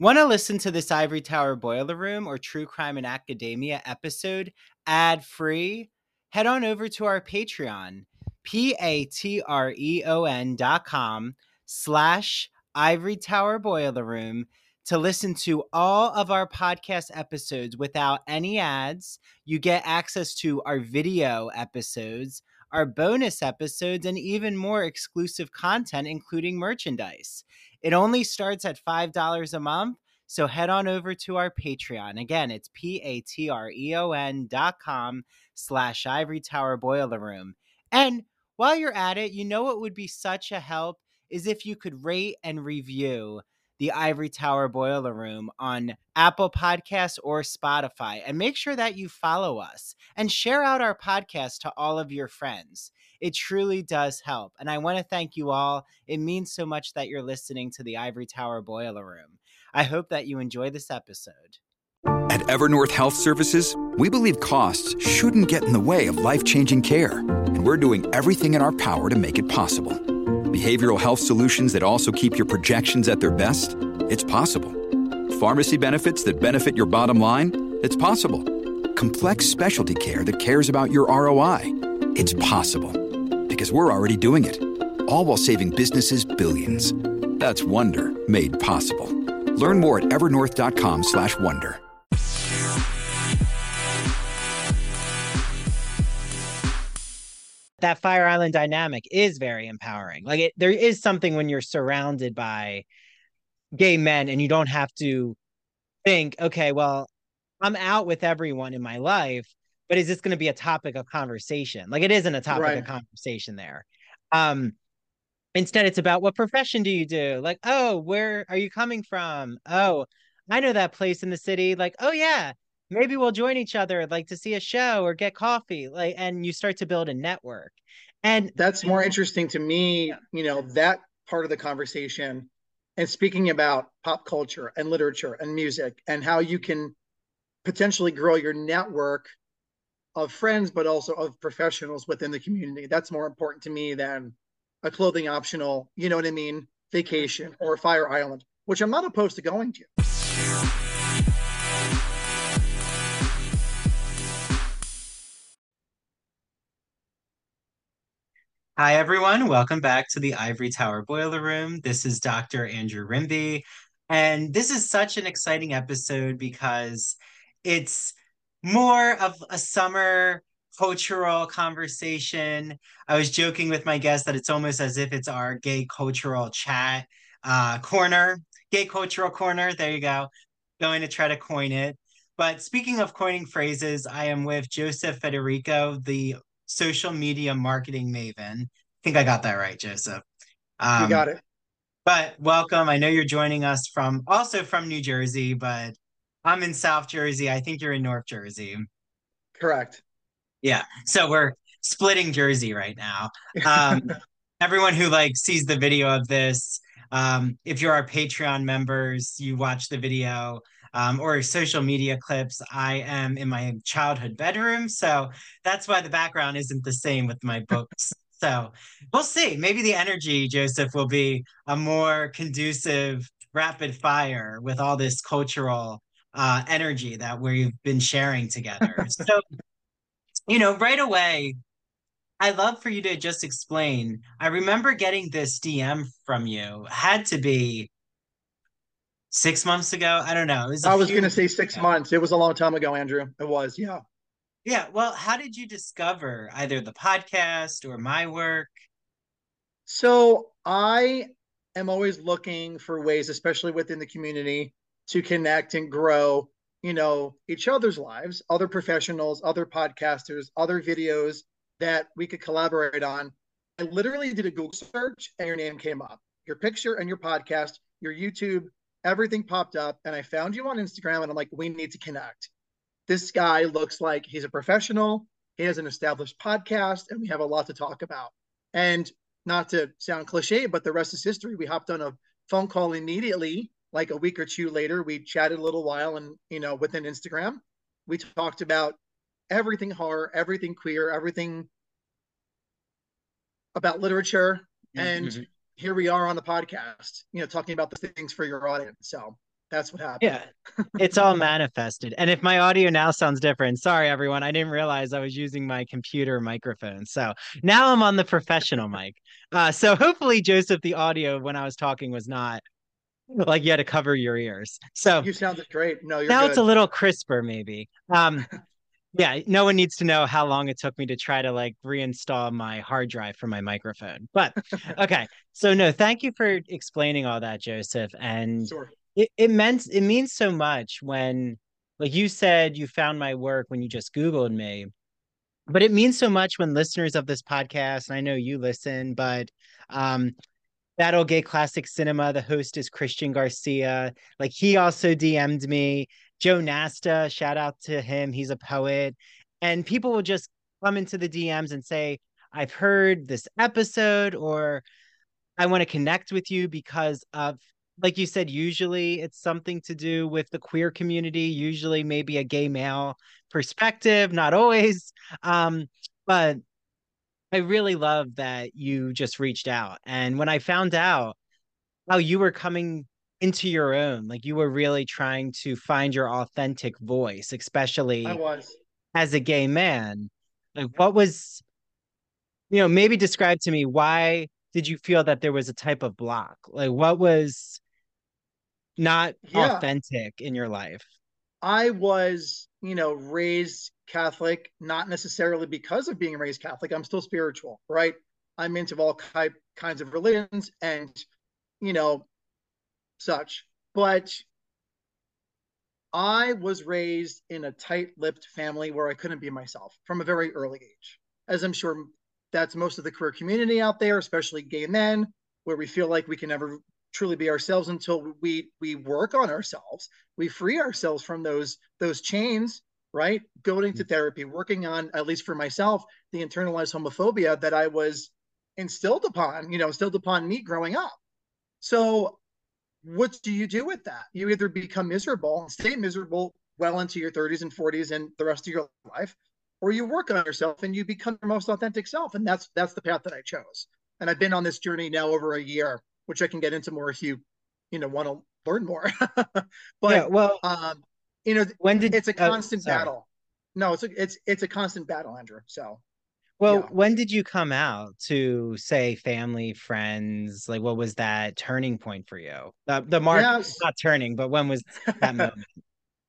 Want to listen to this Ivory Tower Boiler Room or True Crime and Academia episode ad free? Head on over to our Patreon, P A T R E O N dot com slash Ivory Tower Boiler Room to listen to all of our podcast episodes without any ads. You get access to our video episodes, our bonus episodes, and even more exclusive content, including merchandise. It only starts at $5 a month. So head on over to our Patreon. Again, it's P-A-T-R-E-O-N dot com slash Ivory Tower Boiler Room. And while you're at it, you know what would be such a help is if you could rate and review the Ivory Tower Boiler Room on Apple Podcasts or Spotify. And make sure that you follow us and share out our podcast to all of your friends. It truly does help. And I want to thank you all. It means so much that you're listening to the Ivory Tower Boiler Room. I hope that you enjoy this episode. At Evernorth Health Services, we believe costs shouldn't get in the way of life changing care. And we're doing everything in our power to make it possible. Behavioral health solutions that also keep your projections at their best? It's possible. Pharmacy benefits that benefit your bottom line? It's possible. Complex specialty care that cares about your ROI? It's possible. Because we're already doing it. All while saving businesses billions. That's Wonder made possible. Learn more at evernorth.com/slash Wonder. that Fire Island dynamic is very empowering. Like it, there is something when you're surrounded by gay men and you don't have to think, okay, well, I'm out with everyone in my life, but is this going to be a topic of conversation? Like it isn't a topic right. of conversation there. Um, instead, it's about what profession do you do? Like, oh, where are you coming from? Oh, I know that place in the city. Like, oh yeah, maybe we'll join each other like to see a show or get coffee like and you start to build a network and that's more interesting to me you know that part of the conversation and speaking about pop culture and literature and music and how you can potentially grow your network of friends but also of professionals within the community that's more important to me than a clothing optional you know what i mean vacation or fire island which i'm not opposed to going to Hi, everyone. Welcome back to the Ivory Tower Boiler Room. This is Dr. Andrew Rimby. And this is such an exciting episode because it's more of a summer cultural conversation. I was joking with my guest that it's almost as if it's our gay cultural chat uh, corner, gay cultural corner. There you go. Going to try to coin it. But speaking of coining phrases, I am with Joseph Federico, the social media marketing maven. I think I got that right, Joseph. Um, you got it. But welcome. I know you're joining us from also from New Jersey, but I'm in South Jersey. I think you're in North Jersey. Correct. Yeah. So we're splitting Jersey right now. Um, everyone who like sees the video of this, um, if you're our Patreon members, you watch the video um, or social media clips. I am in my childhood bedroom. So that's why the background isn't the same with my books. so we'll see. Maybe the energy, Joseph, will be a more conducive rapid fire with all this cultural uh, energy that we've been sharing together. so, you know, right away, I love for you to just explain. I remember getting this DM from you, had to be six months ago. I don't know. Was I was going to say six ago. months. It was a long time ago, Andrew. It was, yeah. Yeah. Well, how did you discover either the podcast or my work? So I am always looking for ways, especially within the community, to connect and grow, you know, each other's lives, other professionals, other podcasters, other videos that we could collaborate on. I literally did a Google search and your name came up. Your picture and your podcast, your YouTube everything popped up and I found you on Instagram and I'm like, we need to connect. This guy looks like he's a professional. He has an established podcast and we have a lot to talk about. And not to sound cliche, but the rest is history. We hopped on a phone call immediately, like a week or two later. We chatted a little while and, you know, within Instagram, we talked about everything horror, everything queer, everything about literature. Mm-hmm. And here we are on the podcast, you know, talking about the things for your audience. So That's what happened. Yeah. It's all manifested. And if my audio now sounds different, sorry everyone. I didn't realize I was using my computer microphone. So now I'm on the professional mic. Uh, so hopefully, Joseph, the audio when I was talking was not like you had to cover your ears. So you sounded great. No, now good. it's a little crisper, maybe. Um, yeah, no one needs to know how long it took me to try to like reinstall my hard drive for my microphone. But okay, so no, thank you for explaining all that, Joseph. And sure. it, it meant it means so much when like you said you found my work when you just Googled me. But it means so much when listeners of this podcast, and I know you listen, but um That Ol' Gay Classic Cinema, the host is Christian Garcia. Like he also DM'd me Joe Nasta, shout out to him. He's a poet. And people will just come into the DMs and say, I've heard this episode, or I want to connect with you because of, like you said, usually it's something to do with the queer community, usually maybe a gay male perspective, not always. Um, but I really love that you just reached out. And when I found out how you were coming into your own like you were really trying to find your authentic voice especially I was as a gay man like what was you know maybe describe to me why did you feel that there was a type of block like what was not yeah. authentic in your life i was you know raised catholic not necessarily because of being raised catholic i'm still spiritual right i'm into all type, kinds of religions and you know such. But I was raised in a tight lipped family where I couldn't be myself from a very early age. As I'm sure that's most of the queer community out there, especially gay men, where we feel like we can never truly be ourselves until we we work on ourselves. We free ourselves from those those chains, right? Going to mm-hmm. therapy, working on, at least for myself, the internalized homophobia that I was instilled upon, you know, instilled upon me growing up. So what do you do with that? You either become miserable and stay miserable well into your 30s and 40s and the rest of your life, or you work on yourself and you become your most authentic self. And that's that's the path that I chose. And I've been on this journey now over a year, which I can get into more if you, you know, want to learn more. but yeah, well, um, you know, when did it's a uh, constant uh, battle. No, it's a, it's it's a constant battle, Andrew. So well, yeah. when did you come out to say family, friends? Like, what was that turning point for you? The the mark, not turning, but when was that moment?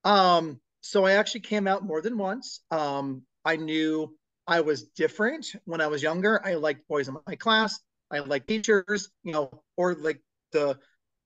Um, so I actually came out more than once. Um, I knew I was different when I was younger. I liked boys in my class. I like teachers, you know, or like the,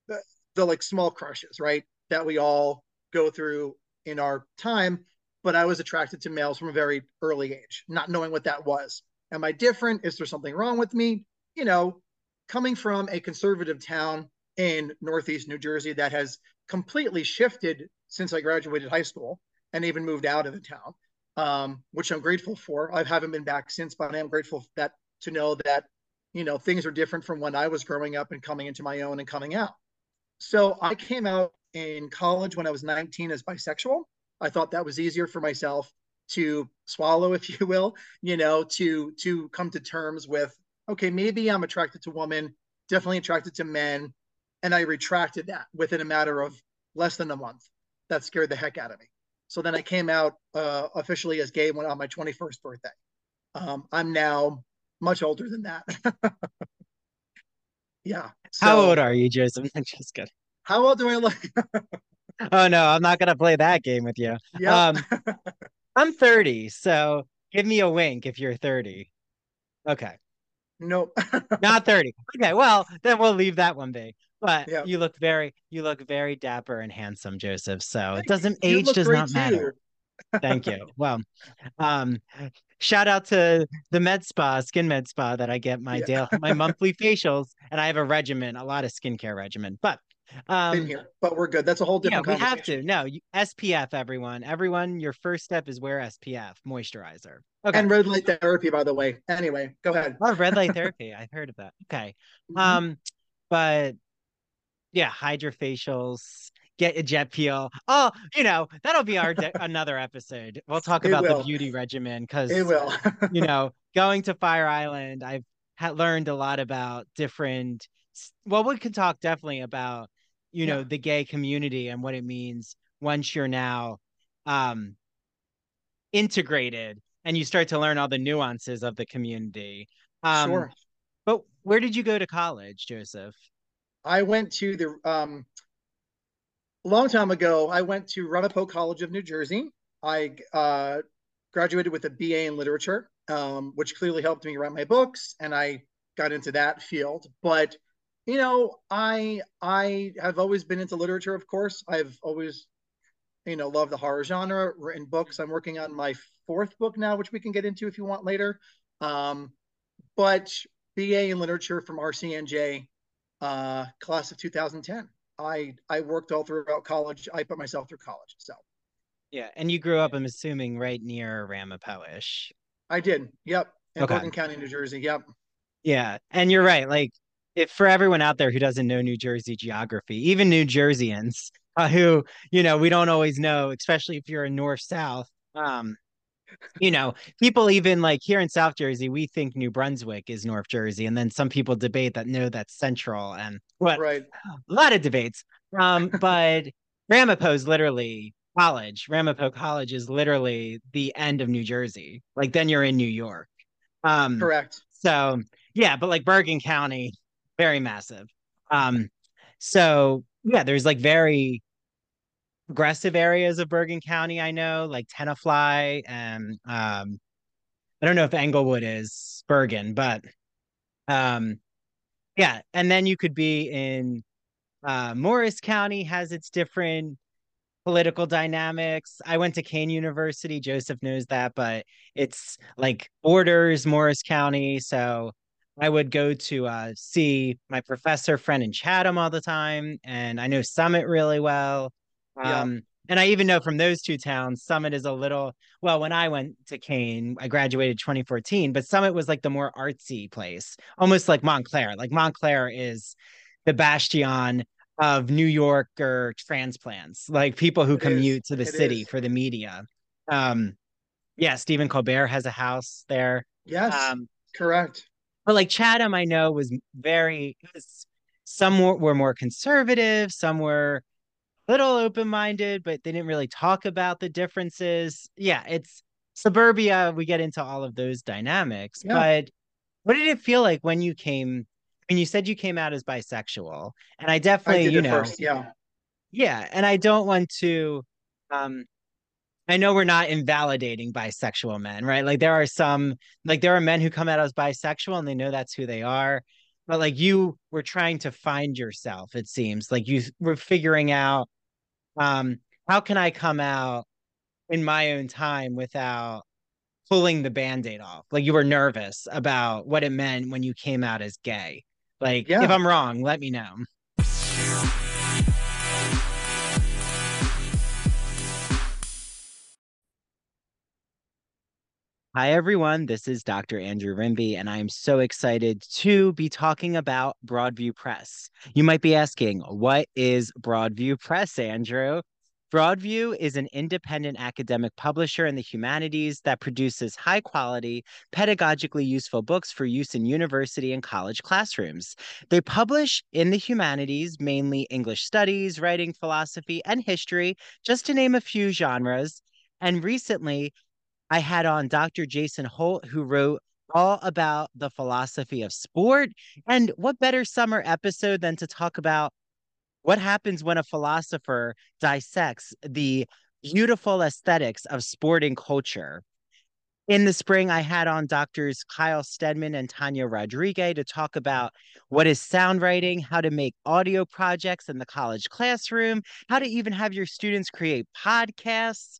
the the like small crushes, right? That we all go through in our time but I was attracted to males from a very early age, not knowing what that was. Am I different? Is there something wrong with me? You know, coming from a conservative town in Northeast New Jersey that has completely shifted since I graduated high school and even moved out of the town, um, which I'm grateful for. I haven't been back since, but I am grateful that to know that you know things are different from when I was growing up and coming into my own and coming out. So I came out in college when I was 19 as bisexual. I thought that was easier for myself to swallow, if you will, you know, to to come to terms with, okay, maybe I'm attracted to women, definitely attracted to men. And I retracted that within a matter of less than a month. That scared the heck out of me. So then I came out uh, officially as gay when on my 21st birthday. Um, I'm now much older than that. yeah. So, how old are you, Joseph? I'm just kidding. How old do I look? oh no, I'm not gonna play that game with you. Yeah. Um, I'm 30, so give me a wink if you're 30. Okay. Nope. not 30. Okay, well, then we'll leave that one be. But yep. you look very you look very dapper and handsome, Joseph. So it doesn't age does not matter. Thank you. Well, um, shout out to the med spa, skin med spa that I get my yeah. daily my monthly facials, and I have a regimen, a lot of skincare regimen. But um, Same here, but we're good. That's a whole different. Yeah, we have to. No, you, SPF, everyone. Everyone, your first step is wear SPF moisturizer. Okay. And red light therapy, by the way. Anyway, go ahead. Oh, red light therapy. I've heard of that. Okay. Mm-hmm. Um, but yeah, hydrofacials, get a jet peel. Oh, you know, that'll be our de- another episode. We'll talk about the beauty regimen because it will. you know, going to Fire Island, I've ha- learned a lot about different. Well, we can talk definitely about you know, yeah. the gay community and what it means once you're now um integrated and you start to learn all the nuances of the community. Um, sure. But where did you go to college, Joseph? I went to the um long time ago, I went to Ramapo College of New Jersey. I uh, graduated with a BA in literature, um, which clearly helped me write my books, and I got into that field. But you know, I I have always been into literature. Of course, I've always you know loved the horror genre, written books. I'm working on my fourth book now, which we can get into if you want later. Um, but BA in literature from RCNJ, uh, class of 2010. I I worked all throughout college. I put myself through college. So yeah, and you grew up, I'm assuming, right near Ramapo-ish. I did. Yep. In okay. Bergen County, New Jersey. Yep. Yeah, and you're right. Like, if for everyone out there who doesn't know New Jersey geography, even New Jerseyans uh, who you know we don't always know, especially if you're in North South. Um, you know, people even like here in South Jersey, we think New Brunswick is North Jersey, and then some people debate that no, that's Central, and what right. a lot of debates. Um, but Ramapo is literally college. Ramapo College is literally the end of New Jersey. Like then you're in New York. Um, Correct. So yeah, but like Bergen County, very massive. Um, so yeah, there's like very progressive areas of Bergen County. I know, like Tenafly and um, I don't know if Englewood is Bergen, but um, yeah. And then you could be in uh, Morris County has its different political dynamics. I went to Kean University. Joseph knows that, but it's like borders Morris County. So I would go to uh, see my professor friend in Chatham all the time, and I know Summit really well. Um, yeah. And I even know from those two towns, Summit is a little well. When I went to Kean, I graduated 2014, but Summit was like the more artsy place, almost like Montclair. Like Montclair is the bastion of New Yorker transplants, like people who it commute is. to the it city is. for the media. Um, yeah, Stephen Colbert has a house there. Yes, um, correct. But like Chatham, I know was very. Was, some were, were more conservative, some were little open-minded, but they didn't really talk about the differences. Yeah, it's suburbia. We get into all of those dynamics. Yeah. But what did it feel like when you came? I mean, you said you came out as bisexual, and I definitely, I you know, first, yeah, yeah, and I don't want to. Um, I know we're not invalidating bisexual men, right? Like there are some, like there are men who come out as bisexual and they know that's who they are but like you were trying to find yourself it seems like you were figuring out um how can i come out in my own time without pulling the band-aid off? Like you were nervous about what it meant when you came out as gay. Like yeah. if i'm wrong let me know Hi, everyone. This is Dr. Andrew Rimby, and I'm so excited to be talking about Broadview Press. You might be asking, what is Broadview Press, Andrew? Broadview is an independent academic publisher in the humanities that produces high quality, pedagogically useful books for use in university and college classrooms. They publish in the humanities mainly English studies, writing, philosophy, and history, just to name a few genres. And recently, I had on Dr. Jason Holt, who wrote all about the philosophy of sport. And what better summer episode than to talk about what happens when a philosopher dissects the beautiful aesthetics of sporting culture? In the spring, I had on doctors Kyle Stedman and Tanya Rodriguez to talk about what is sound writing, how to make audio projects in the college classroom, how to even have your students create podcasts.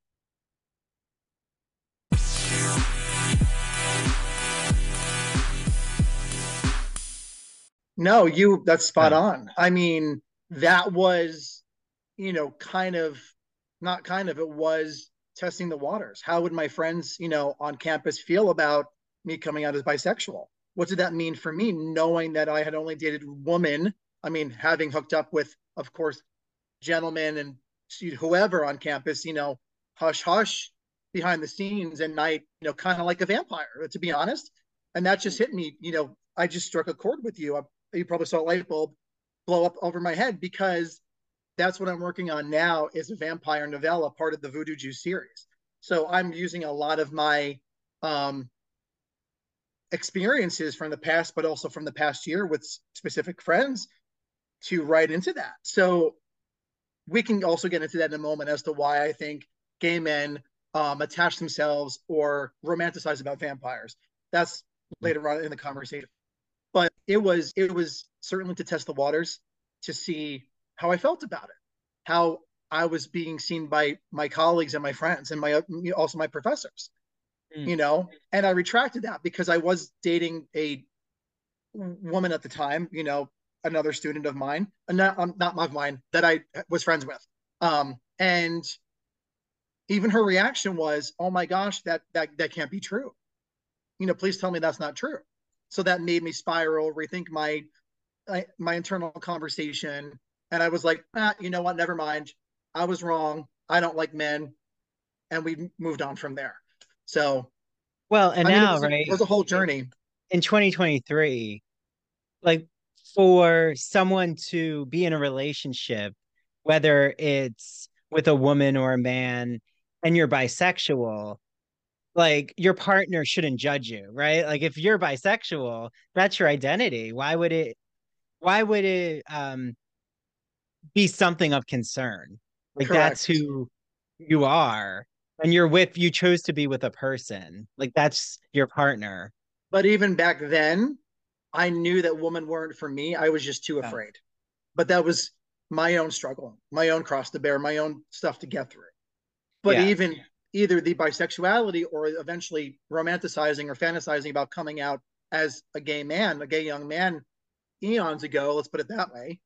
No, you that's spot on. I mean, that was, you know, kind of not kind of, it was testing the waters. How would my friends, you know, on campus feel about me coming out as bisexual? What did that mean for me, knowing that I had only dated women? I mean, having hooked up with, of course, gentlemen and whoever on campus, you know, hush hush behind the scenes and night, you know, kind of like a vampire, to be honest. And that just mm. hit me, you know, I just struck a chord with you you probably saw a light bulb blow up over my head because that's what I'm working on now is a vampire novella, part of the Voodoo Juice series. So I'm using a lot of my um, experiences from the past, but also from the past year with specific friends to write into that. So we can also get into that in a moment as to why I think gay men um, attach themselves or romanticize about vampires. That's later on in the conversation but it was it was certainly to test the waters to see how I felt about it, how I was being seen by my colleagues and my friends and my also my professors, mm. you know. And I retracted that because I was dating a woman at the time, you know, another student of mine, not um, not of mine that I was friends with, um, and even her reaction was, "Oh my gosh, that that that can't be true." You know, please tell me that's not true so that made me spiral rethink my my internal conversation. And i was like ah, you know what? Never mind. I was wrong. I don't like men. And we moved on from there. So well and I mean, now it was, right it was a whole journey. in 2023 like for someone to be in a relationship whether it's with a woman or a man and you're bisexual like your partner shouldn't judge you, right? Like if you're bisexual, that's your identity. Why would it why would it um be something of concern? Like Correct. that's who you are. And you're with you chose to be with a person. Like that's your partner. But even back then, I knew that women weren't for me. I was just too afraid. But that was my own struggle, my own cross to bear, my own stuff to get through. But yeah. even either the bisexuality or eventually romanticizing or fantasizing about coming out as a gay man, a gay young man eons ago, let's put it that way,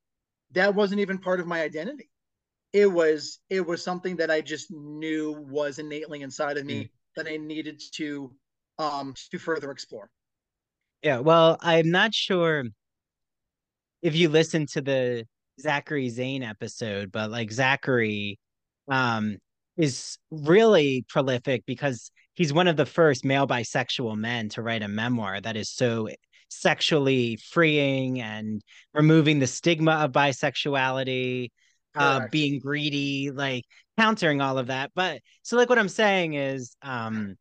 that wasn't even part of my identity. It was it was something that I just knew was innately inside of me mm. that I needed to um to further explore. Yeah, well, I'm not sure if you listen to the Zachary Zane episode, but like Zachary um is really prolific because he's one of the first male bisexual men to write a memoir that is so sexually freeing and removing the stigma of bisexuality uh being greedy like countering all of that. But so like what i'm saying is um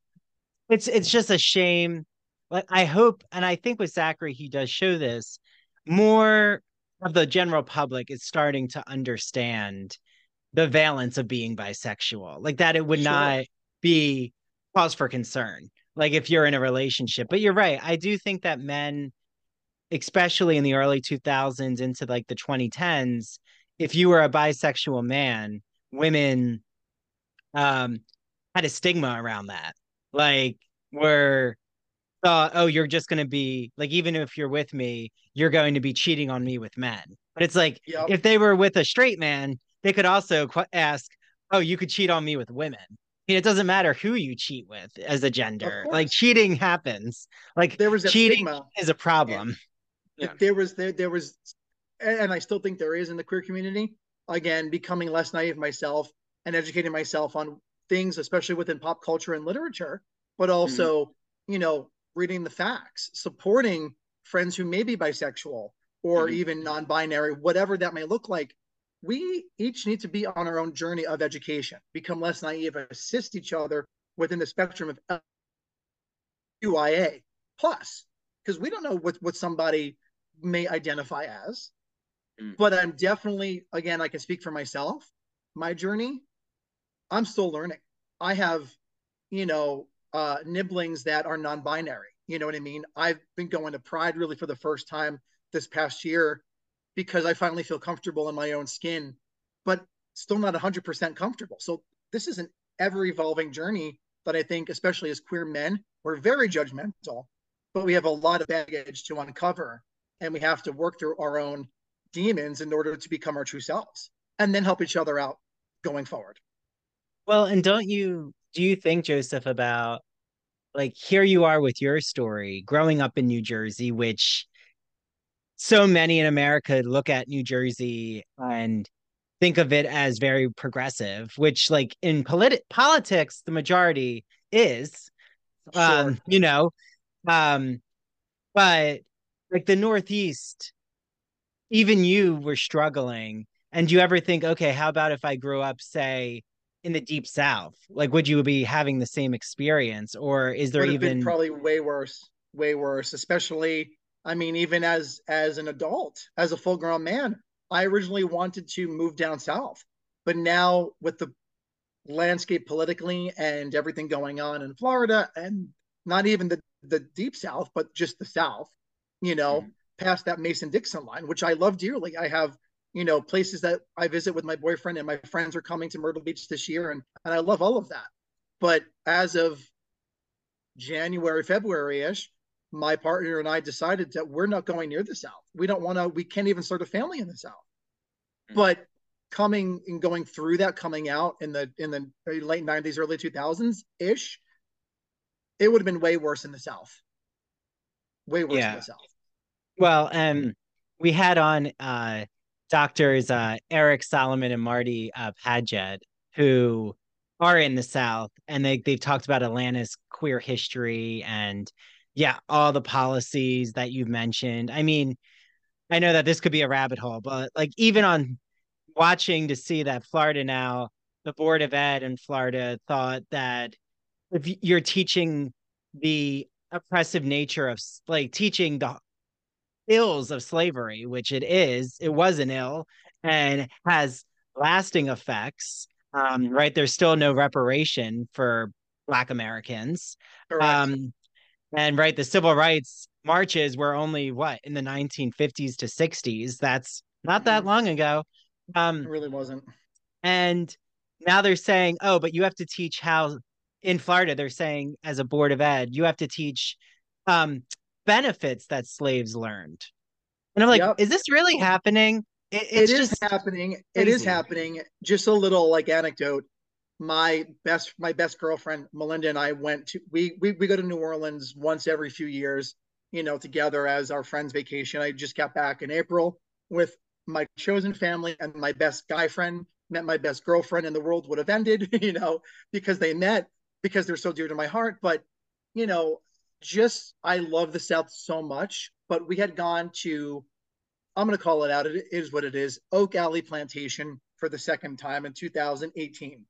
it's it's just a shame. Like i hope and i think with zachary he does show this more of the general public is starting to understand the valence of being bisexual like that it would sure. not be cause for concern like if you're in a relationship but you're right i do think that men especially in the early 2000s into like the 2010s if you were a bisexual man women um had a stigma around that like were thought oh you're just going to be like even if you're with me you're going to be cheating on me with men but it's like yep. if they were with a straight man they could also qu- ask, "Oh, you could cheat on me with women." I mean, it doesn't matter who you cheat with as a gender. Like cheating happens. Like there was cheating stigma. is a problem. Yeah. There was there there was, and I still think there is in the queer community. Again, becoming less naive myself and educating myself on things, especially within pop culture and literature, but also, mm-hmm. you know, reading the facts, supporting friends who may be bisexual or mm-hmm. even non-binary, whatever that may look like, we each need to be on our own journey of education, become less naive, assist each other within the spectrum of QIA plus because we don't know what what somebody may identify as. Mm. But I'm definitely again I can speak for myself. My journey, I'm still learning. I have, you know, uh, nibblings that are non-binary. You know what I mean? I've been going to Pride really for the first time this past year because I finally feel comfortable in my own skin, but still not 100% comfortable. So this is an ever evolving journey that I think, especially as queer men, we're very judgmental, but we have a lot of baggage to uncover and we have to work through our own demons in order to become our true selves and then help each other out going forward. Well, and don't you do you think Joseph about like here you are with your story growing up in New Jersey which so many in America look at New Jersey and think of it as very progressive, which like in polit- politics, the majority is, sure. um, you know, um, but like the Northeast, even you were struggling. And do you ever think, okay, how about if I grew up, say, in the deep South? Like, would you be having the same experience, or is there even probably way worse, way worse? Especially, I mean, even as as an adult, as a full grown man, I originally wanted to move down south, but now with the landscape politically and everything going on in Florida, and not even the the deep south, but just the south, you know, mm-hmm. past that Mason Dixon line, which I love dearly. I have you know places that I visit with my boyfriend, and my friends are coming to Myrtle Beach this year, and and I love all of that. But as of January, February ish, my partner and I decided that we're not going near the South. We don't want to, we can't even start a family in the South. Mm-hmm. But coming and going through that, coming out in the in the late 90s, early 2000s ish, it would have been way worse in the South. Way worse yeah. in the South. Well, um, we had on uh doctors uh Eric Solomon and Marty uh Padgett, who are in the South, and they they've talked about Atlanta's queer history and yeah, all the policies that you've mentioned. I mean, I know that this could be a rabbit hole, but like even on watching to see that Florida now, the Board of Ed in Florida thought that if you're teaching the oppressive nature of like teaching the ills of slavery, which it is, it was an ill and has lasting effects. Um, right. There's still no reparation for Black Americans. Um, and right, the civil rights marches were only what in the 1950s to 60s. That's not that mm-hmm. long ago. Um, it really wasn't. And now they're saying, oh, but you have to teach how in Florida, they're saying as a board of ed, you have to teach um, benefits that slaves learned. And I'm like, yep. is this really happening? It, it's it is just happening. Crazy. It is happening. Just a little like anecdote my best my best girlfriend Melinda and I went to we we we go to New Orleans once every few years, you know, together as our friends vacation. I just got back in April with my chosen family and my best guy friend met my best girlfriend and the world would have ended, you know, because they met because they're so dear to my heart, but you know, just I love the South so much, but we had gone to I'm going to call it out. It is what it is. Oak Alley Plantation for the second time in 2018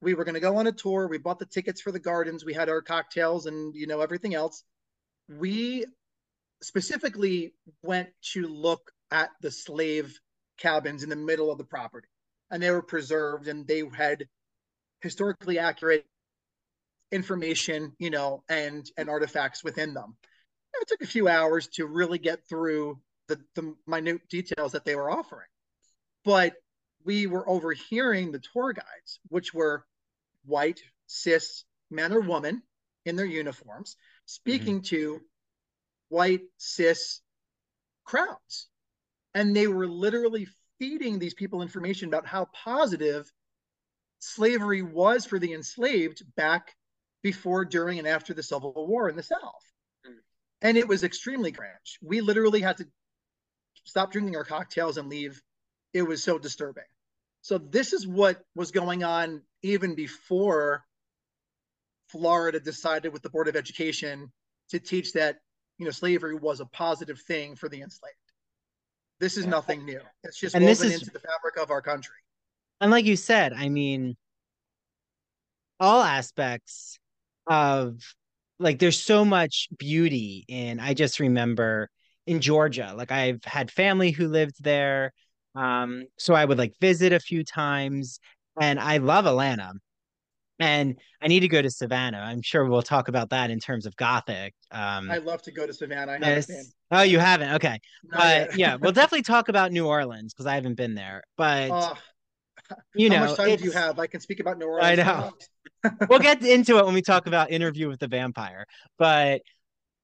we were going to go on a tour. We bought the tickets for the gardens. We had our cocktails and you know everything else. We specifically went to look at the slave cabins in the middle of the property, and they were preserved and they had historically accurate information, you know, and and artifacts within them. It took a few hours to really get through the the minute details that they were offering, but we were overhearing the tour guides, which were white, cis men or women in their uniforms speaking mm-hmm. to white, cis crowds. And they were literally feeding these people information about how positive slavery was for the enslaved back before, during, and after the Civil War in the South. Mm. And it was extremely cringe. We literally had to stop drinking our cocktails and leave. It was so disturbing. So this is what was going on even before Florida decided with the Board of Education to teach that you know slavery was a positive thing for the enslaved. This is yeah. nothing new. It's just and woven is, into the fabric of our country. And like you said, I mean, all aspects of like there's so much beauty in I just remember in Georgia. Like I've had family who lived there. Um, so I would like visit a few times and I love Atlanta. And I need to go to Savannah. I'm sure we'll talk about that in terms of Gothic. Um, I'd love to go to Savannah. I been. Oh, you haven't? Okay. But yeah, we'll definitely talk about New Orleans because I haven't been there. But Oh, you how know, much time do you have? I can speak about New Orleans. I know. we'll get into it when we talk about Interview with the Vampire. But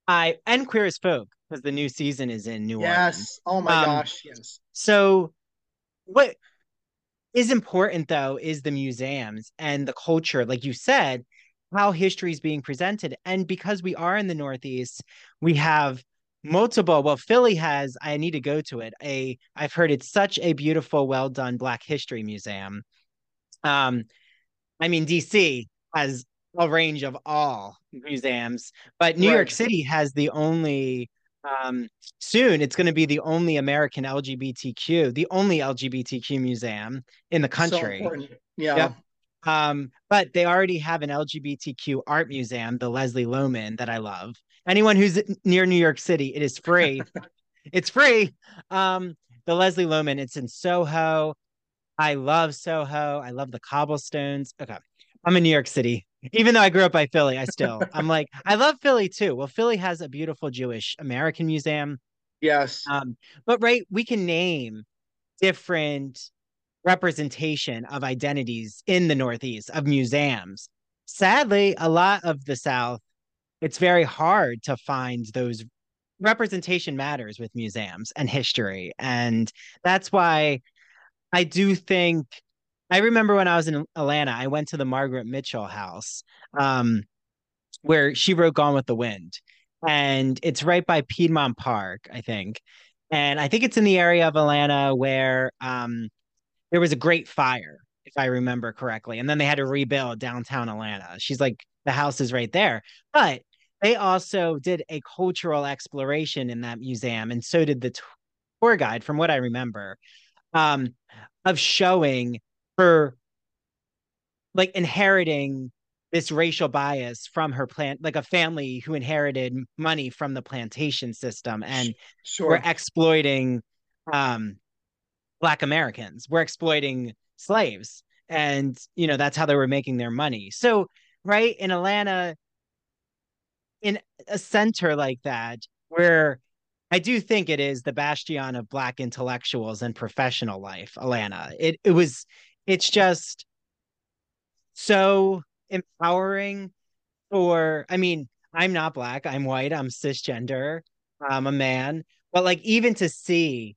I and Queer as Folk because the new season is in New Orleans. Yes. Oh my Um, gosh. Yes. So what is important though is the museums and the culture, like you said, how history is being presented. And because we are in the Northeast, we have multiple. Well, Philly has, I need to go to it. A I've heard it's such a beautiful, well done Black History Museum. Um, I mean, DC has a range of all museums, but New York City has the only um soon it's going to be the only American LGBTQ, the only LGBTQ museum in the country. important. Yeah. Yep. Um, but they already have an LGBTQ art museum, the Leslie Lohman, that I love. Anyone who's near New York City, it is free. it's free. Um, the Leslie Lohman, it's in Soho. I love Soho. I love the cobblestones. Okay. I'm in New York City. Even though I grew up by Philly, I still I'm like, I love Philly too. Well, Philly has a beautiful Jewish American museum. Yes. Um, but right, we can name different representation of identities in the Northeast of museums. Sadly, a lot of the South, it's very hard to find those representation matters with museums and history. And that's why I do think I remember when I was in Atlanta, I went to the Margaret Mitchell house, um, where she wrote Gone with the Wind. And it's right by Piedmont Park, I think. And I think it's in the area of Atlanta where um, there was a great fire, if I remember correctly. And then they had to rebuild downtown Atlanta. She's like, the house is right there. But they also did a cultural exploration in that museum. And so did the tour guide, from what I remember, um, of showing her like inheriting this racial bias from her plant, like a family who inherited money from the plantation system and Sure. we're exploiting um black americans. We're exploiting slaves and you know that's how they were making their money. So right in atlanta in a center like that where i do think it is the bastion of black intellectuals and professional life atlanta. It it was it's just so empowering for i mean i'm not black i'm white i'm cisgender i'm a man but like even to see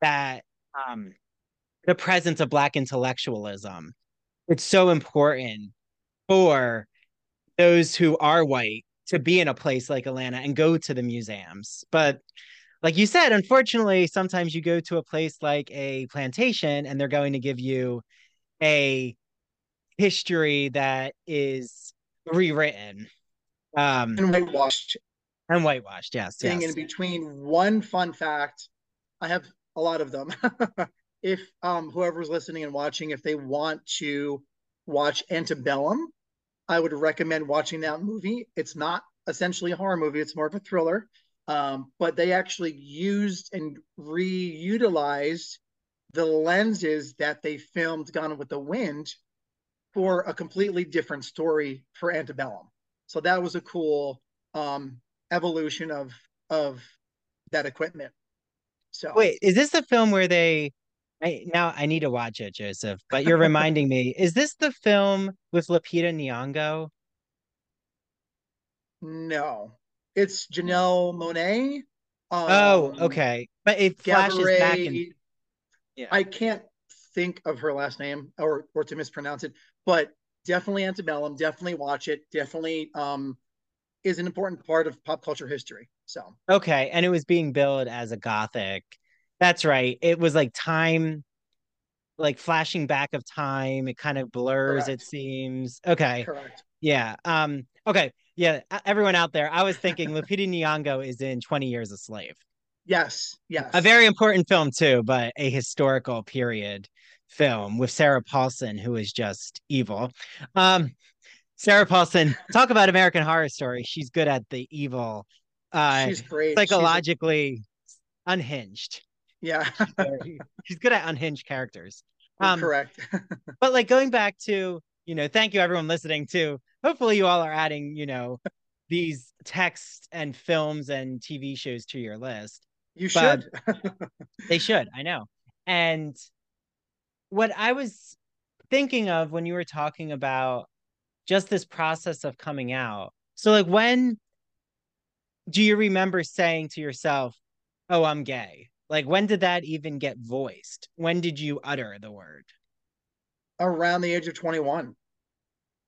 that um the presence of black intellectualism it's so important for those who are white to be in a place like Atlanta and go to the museums. But like you said unfortunately sometimes you go to a place like a plantation and they're going to give you a history that is rewritten um And whitewashed. and whitewashed yes thing yes. in between one fun fact i have a lot of them. If um whoever's listening and watching if they want to watch antebellum i would recommend watching that movie. It's not essentially a horror movie it's more of a thriller um, but they actually used and reutilized the lenses that they filmed gone with the wind for a completely different story for antebellum so that was a cool um evolution of of that equipment. So Wait, is this the film where they? I now I need to watch it, Joseph. But you're reminding me. Is this the film with Lupita Nyong'o? no, it's Janelle Monáe. Um, Oh, okay. But it flashes back in. Yeah. I can't think of her last name or or to mispronounce it, but definitely antebellum. Definitely watch it. Definitely um is an important part of pop culture history. So Okay, and it was being billed as a gothic. That's right. It was like time, like flashing back of time. It kind of blurs, it seems. Okay. correct. Yeah. Um, okay. Yeah. Everyone out there, I was thinking Lupita Nyong'o is in 20 Years a Slave. Yes, yes. A very important film too, but a historical period film with Sarah Paulson, who is just evil. Um, Sarah Paulson, talk about American Horror Story. She's good at the evil. Uh, She's great. Psychologically she's unhinged. Yeah. she's, good at unhinged characters. Um, correct. but like going back to, you know, thank you everyone listening to. Hopefully you all are adding, you know, these texts and films and TV shows to your list. You should. they should. I know. And what I was thinking of when you were talking about just this process of coming out. So, like, when do you remember saying to yourself, Oh, I'm gay? Like, when did that even get voiced? When did you utter the word? Around the age of 21.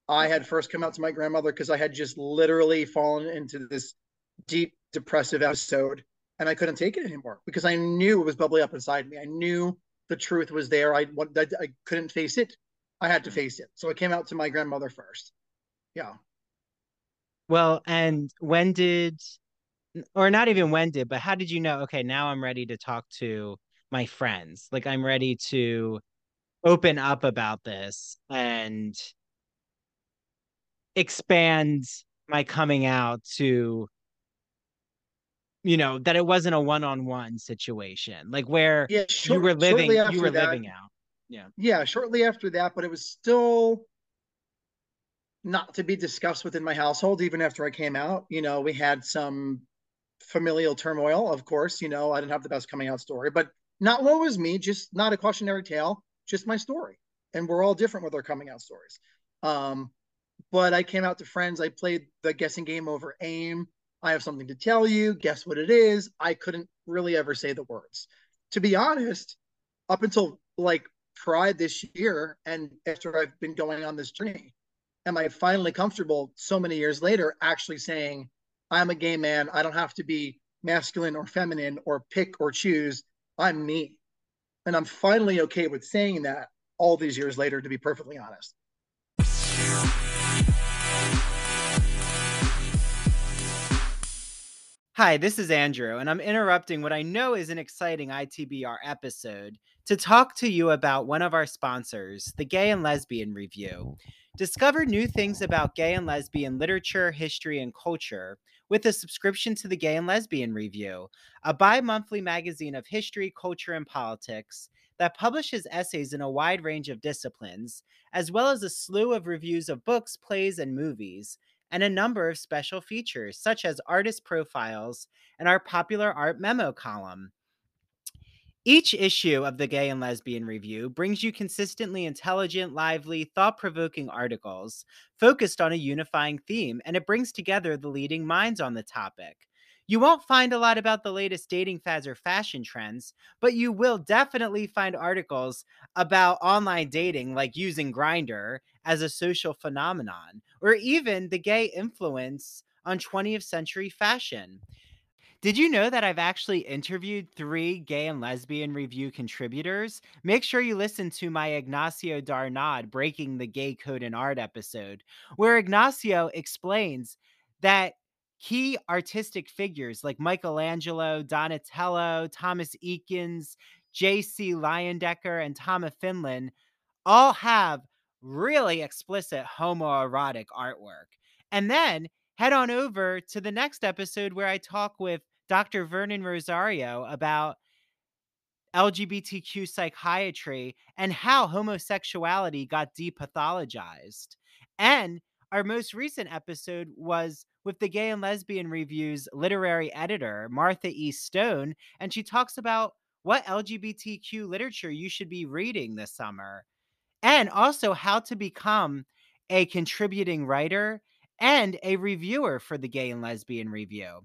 I had first come out to my grandmother because I had just literally fallen into this deep depressive episode and I couldn't take it anymore because I knew it was bubbling up inside me. I knew the truth was there. I, I, I couldn't face it. I had to mm-hmm. face it. So I came out to my grandmother first. Yeah. Well, and when did, or not even when did, but how did you know? Okay, now I'm ready to talk to my friends. Like I'm ready to open up about this and expand my coming out to you know that it wasn't a one-on-one situation like where yeah, short, you were living you were that, living out. Yeah. Yeah shortly after that but it was still not to be discussed within my household even after i came out. You know we had some familial turmoil of course you know i didn't have the best coming out story but not what was me just not a cautionary tale just my story and we're all different with our coming out stories um but i came out to friends i played the guessing game over AIM I have something to tell you. Guess what it is? I couldn't really ever say the words. To be honest, up until like Pride this year, and after I've been going on this journey, am I finally comfortable so many years later actually saying, I'm a gay man. I don't have to be masculine or feminine or pick or choose. I'm me. And I'm finally okay with saying that all these years later, to be perfectly honest. Hi, this is Andrew, and I'm interrupting what I know is an exciting ITBR episode to talk to you about one of our sponsors, the Gay and Lesbian Review. Discover new things about gay and lesbian literature, history, and culture with a subscription to the Gay and Lesbian Review, a bi monthly magazine of history, culture, and politics that publishes essays in a wide range of disciplines, as well as a slew of reviews of books, plays, and movies and a number of special features, such as artist profiles and our popular art memo column. Each issue of the Gay and Lesbian Review brings you consistently intelligent, lively, thought provoking articles focused on a unifying theme, and it brings together the leading minds on the topic. You won't find a lot about the latest dating fads or fashion trends, but you will definitely find articles about online dating, like using Grindr as a social phenomenon, or even the gay influence on 20th century fashion. Did you know that I've actually interviewed three gay and lesbian review contributors? Make sure you listen to my Ignacio Darnaude Breaking the Gay Code in Art episode, where Ignacio explains that key artistic figures like Michelangelo, Donatello, Thomas Eakins, J.C. Leyendecker, and Tom of Finland all have really explicit homoerotic artwork. And then head on over to the next episode where I talk with Dr. Vernon Rosario about LGBTQ psychiatry and how homosexuality got depathologized. And our most recent episode was with the Gay and Lesbian Review's literary editor, Martha E. Stone, and she talks about what LGBTQ literature you should be reading this summer, and also how to become a contributing writer and a reviewer for the Gay and Lesbian Review.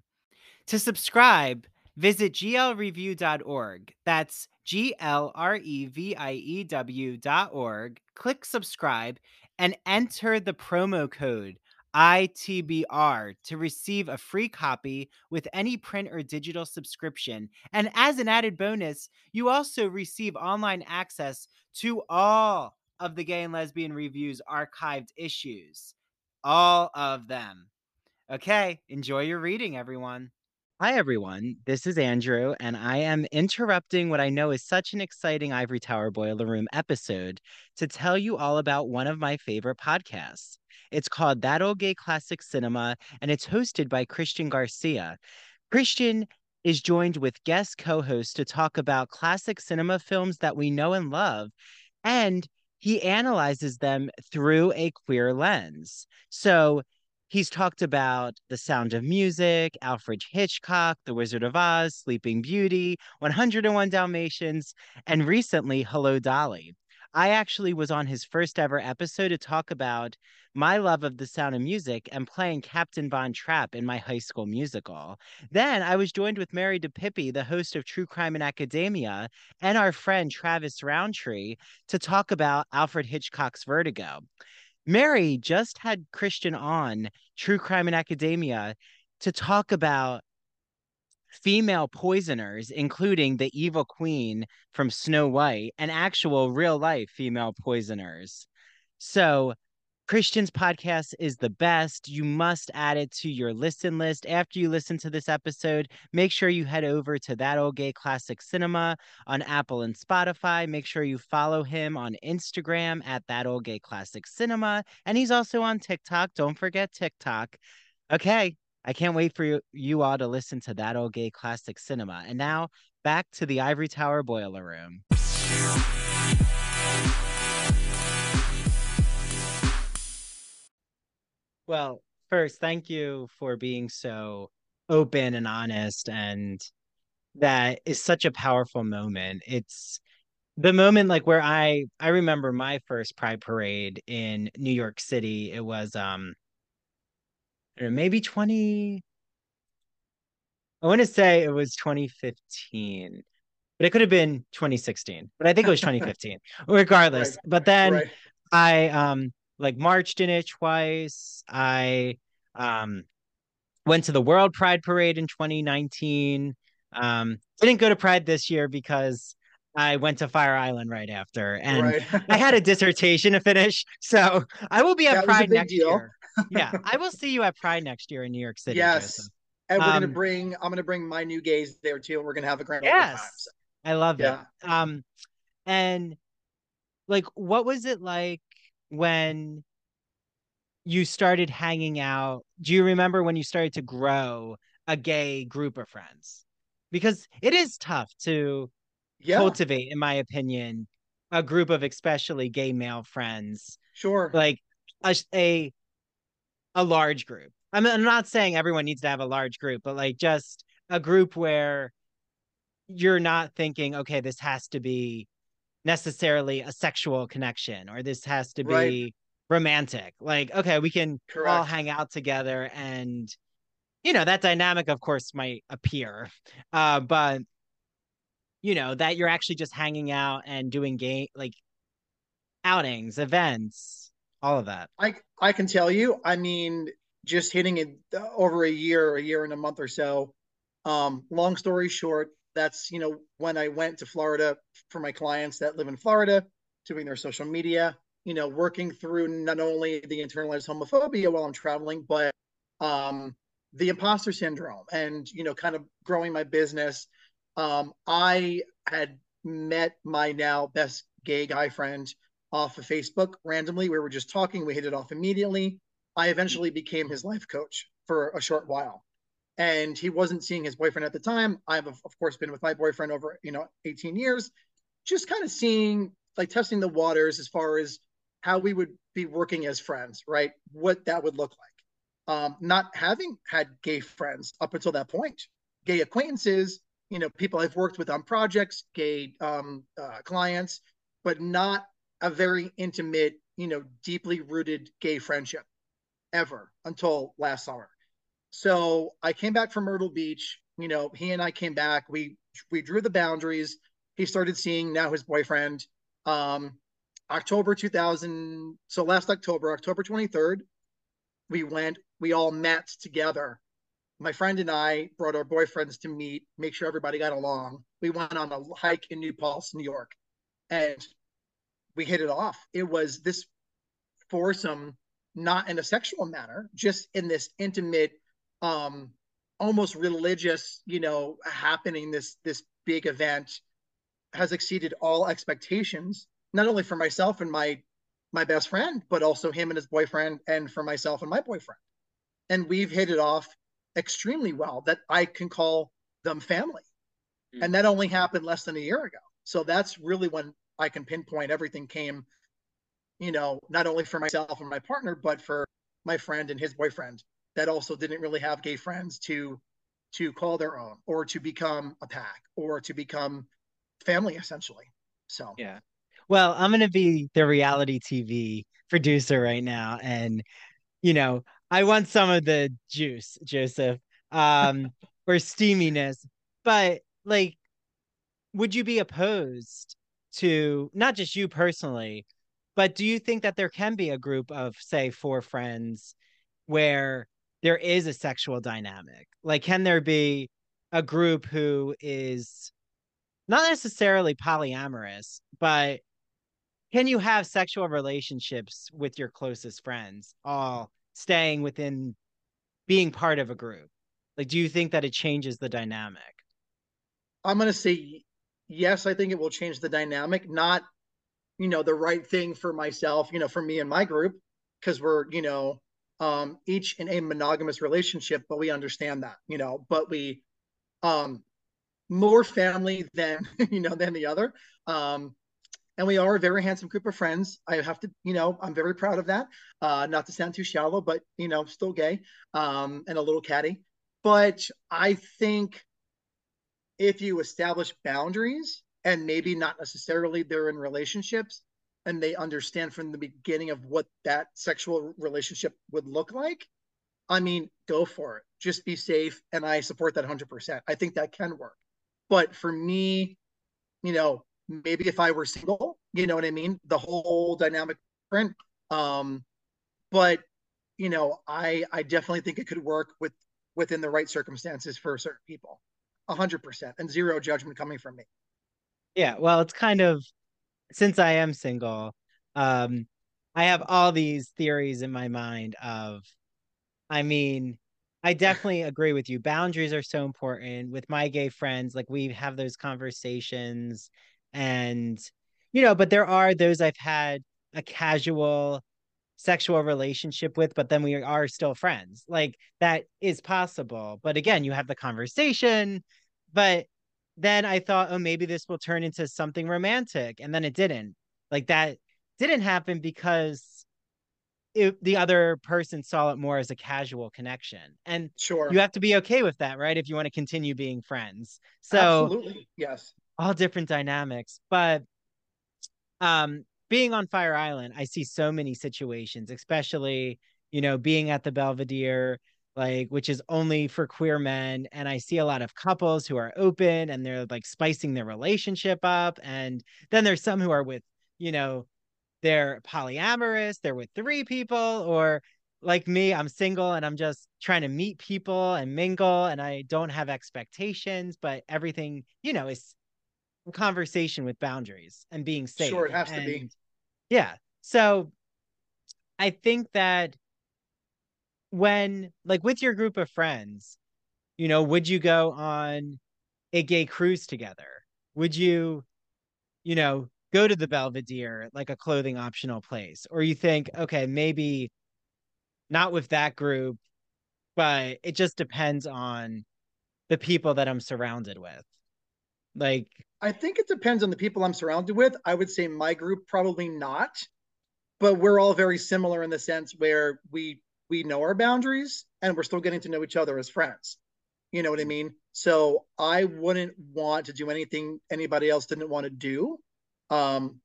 To subscribe, visit glreview.org. That's G L R E V I E W.org. Click subscribe and enter the promo code ITBR to receive a free copy with any print or digital subscription. And as an added bonus, you also receive online access to all of the Gay and Lesbian Review's archived issues. All of them. Okay, enjoy your reading, everyone. Hi, everyone. This is Andrew, and I am interrupting what I know is such an exciting Ivory Tower Boiler Room episode to tell you all about one of my favorite podcasts. It's called That Ol' Gay Classic Cinema, and it's hosted by Christian Garcia. Christian is joined with guest co hosts to talk about classic cinema films that we know and love, and he analyzes them through a queer lens. So He's talked about The Sound of Music, Alfred Hitchcock, The Wizard of Oz, Sleeping Beauty, 101 Dalmatians, and recently Hello Dolly. I actually was on his first ever episode to talk about my love of the sound of music and playing Captain Von Trapp in my high school musical. Then I was joined with Mary DePippi, the host of True Crime in Academia, and our friend Travis Roundtree to talk about Alfred Hitchcock's Vertigo. Mary just had Christian on True Crime and Academia to talk about female poisoners, including the evil queen from Snow White and actual real life female poisoners. So Christian's podcast is the best. You must add it to your listen list. After you listen to this episode, make sure you head over to That Ol' Gay Classic Cinema on Apple and Spotify. Make sure you follow him on Instagram at That Ol' Gay Classic Cinema. And he's also on TikTok. Don't forget TikTok. Okay. I can't wait for you, all to listen to That Ol' Gay Classic Cinema. And now back to the Ivory Tower Boiler Room. Well, first, thank you for being so open and honest. And that is such a powerful moment. It's the moment like where I I remember my first pride parade in New York City. It was um maybe 20 I want to say it was 2015. But it could have been 2016. But I think it was 2015. Regardless. Right. But then right. I um like marched in it twice. I um went to the World Pride Parade in 2019. Um didn't go to Pride this year because I went to Fire Island right after and right. I had a dissertation to finish. So I will be at that Pride next deal. year. yeah, I will see you at Pride next year in New York City. Yes. Joseph. And we're um, gonna bring I'm gonna bring my new gays there too, and we're gonna have a grand yes. time. So. I love yeah. it. Um and like what was it like when you started hanging out do you remember when you started to grow a gay group of friends? Because it is tough to yeah. cultivate in my opinion a group of especially gay male friends sure. like a a, a large group. I mean, I'm not saying everyone needs to have a large group but like just a group where you're not thinking okay this has to be necessarily a sexual connection or this has to be right. romantic. Like, okay, we can Correct. all hang out together and you know, that dynamic of course might appear. Uh, but you know, that you're actually just hanging out and doing game like outings, events, all of that. I I can tell you, I mean, just hitting it uh, over a year, a year and a month or so. Um, long story short, that's you know when I went to Florida for my clients that live in Florida, doing their social media, you know, working through not only the internalized homophobia while I'm traveling, but um, the imposter syndrome and you know, kind of growing my business. Um, I had met my now best gay guy friend off of Facebook randomly. We were just talking, we hit it off immediately. I eventually became his life coach for a short while and he wasn't seeing his boyfriend at the time. I've of course been with my boyfriend over you know 18 years, just kind of seeing like testing the waters as far as how we would be working as friends, right? What that would look like. Um, not having had gay friends up until that point, gay acquaintances, you know, people I've worked with on projects, gay um, uh, clients, but not a very intimate, you know, deeply rooted gay friendship ever until last summer. So I came back from Myrtle Beach. You know, he and I came back. We we drew the boundaries. He started seeing now his boyfriend. Um, October 2000. So last October, October 23rd, we went. We all met together. My friend and I brought our boyfriends to meet, make sure everybody got along. We went on a hike in New Paltz, New York, and we hit it off. It was this foursome, not in a sexual manner, just in this intimate um, almost religious, you know, happening this this big event has exceeded all expectations, not only for myself and my my best friend, but also him and his boyfriend, and for myself and my boyfriend. And we've hit it off extremely well that I can call them family. Mm. And that only happened less than a year ago. So that's really when I can pinpoint everything came, you know, not only for myself and my partner, but for my friend and his boyfriend that also didn't really have gay friends to to call their own or to become a pack or to become family essentially. So yeah. Well, I'm gonna be the reality TV producer right now, and you know, I want some of the juice, Joseph, um, or steaminess. But like, would you be opposed to not just you personally, but do you think that there can be a group of, say, four friends where there is a sexual dynamic? Like, can there be a group who is not necessarily polyamorous, but can you have sexual relationships with your closest friends all staying within being part of a group? Like, do you think that it changes the dynamic? I'm going to say yes. I think it will change the dynamic, not, you know, the right thing for myself, you know, for me and my group, because we're, you know, um, each in a monogamous relationship, but we understand that, you know, but we, um, more family than, you know, than the other. Um, and we are a very handsome group of friends. I have to, you know, I'm very proud of that. Uh, not to sound too shallow, but you know, still gay, um, and a little catty. But I think if you establish boundaries and maybe not necessarily they're in relationships and they understand from the beginning of what that sexual relationship would look like, I mean, go for it. Just be safe. And I support that 100%. I think that can work. But for me, you know, maybe if I were single, you know what I mean? The whole dynamic different. Um, but you know, I I definitely think it could work with within the right circumstances for certain people. Hundred percent and zero judgment coming from me. Yeah, well, it's kind of since I am single, um, I have all these theories in my mind of I mean, I definitely agree with you. Boundaries are so important with my gay friends. Like we have those conversations and you know but there are those i've had a casual sexual relationship with but then we are still friends like that is possible but again you have the conversation but then i thought oh maybe this will turn into something romantic and then it didn't. Like that didn't happen because it, the other person saw it more as a casual connection and sure. you have to be okay with that right if you want to continue being friends. So absolutely yes. all different dynamics. But um being on Fire Island, I see so many situations, especially, you know, being at the Belvedere, like which is only for queer men. And I see a lot of couples who are open and they're like spicing their relationship up. And then there's some who are with, you know, they're polyamorous, they're with three people, or like me, I'm single and I'm just trying to meet people and mingle and I don't have expectations, but everything, you know, is conversation with boundaries and being safe. Sure, it has and, to be. Yeah. So I think that when, like, with your group of friends, you know, would you go on a gay cruise together? Would you, you know, go to the Belvedere, like a clothing optional place? Or you think, okay, maybe not with that group, but it just depends on the people that I'm surrounded with. Like, I think it depends on the people I'm surrounded with. I would say my group probably not, but we're all very similar in the sense where we we know our boundaries and we're still getting to know each other as friends. You know what I mean? So I wouldn't want to do anything anybody else didn't want to do. Um,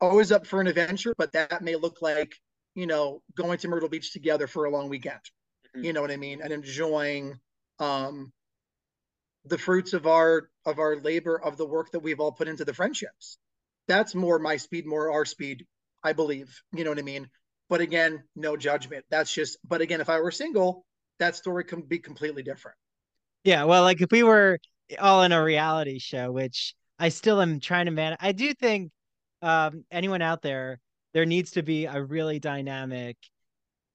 always up for an adventure, but that may look like you know going to Myrtle Beach together for a long weekend. Mm-hmm. You know what I mean? And enjoying um, the fruits of our of our labor of the work that we've all put into the friendships that's more my speed more our speed i believe you know what i mean but again no judgment that's just but again if i were single that story can be completely different yeah well like if we were all in a reality show which i still am trying to manage i do think um anyone out there there needs to be a really dynamic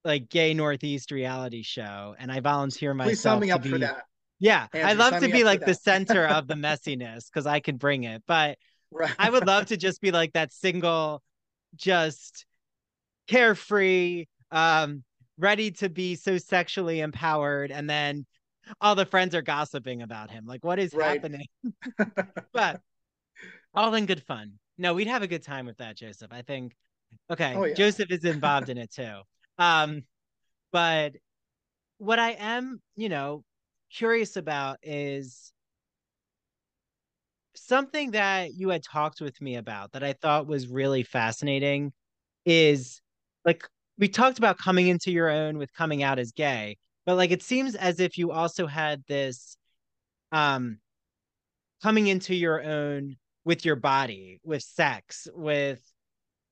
like gay Northeast reality show, and I volunteer myself. Please sign me up be, for that. Yeah, Andrew, I'd love to be like the center of the messiness because I can bring it. But Right. I would love to just be like that single, just carefree, um, ready to be so sexually empowered, and then all the friends are gossiping about him. Like, what is Right. happening? but all in good fun. No, we'd have a good time with that, Joseph. I think. Okay, Oh, yeah. Joseph is involved in it too. Um, but what I am, you know, curious about is something that you had talked with me about that I thought was really fascinating is like we talked about coming into your own with coming out as gay, but like it seems as if you also had this um coming into your own with your body, with sex, with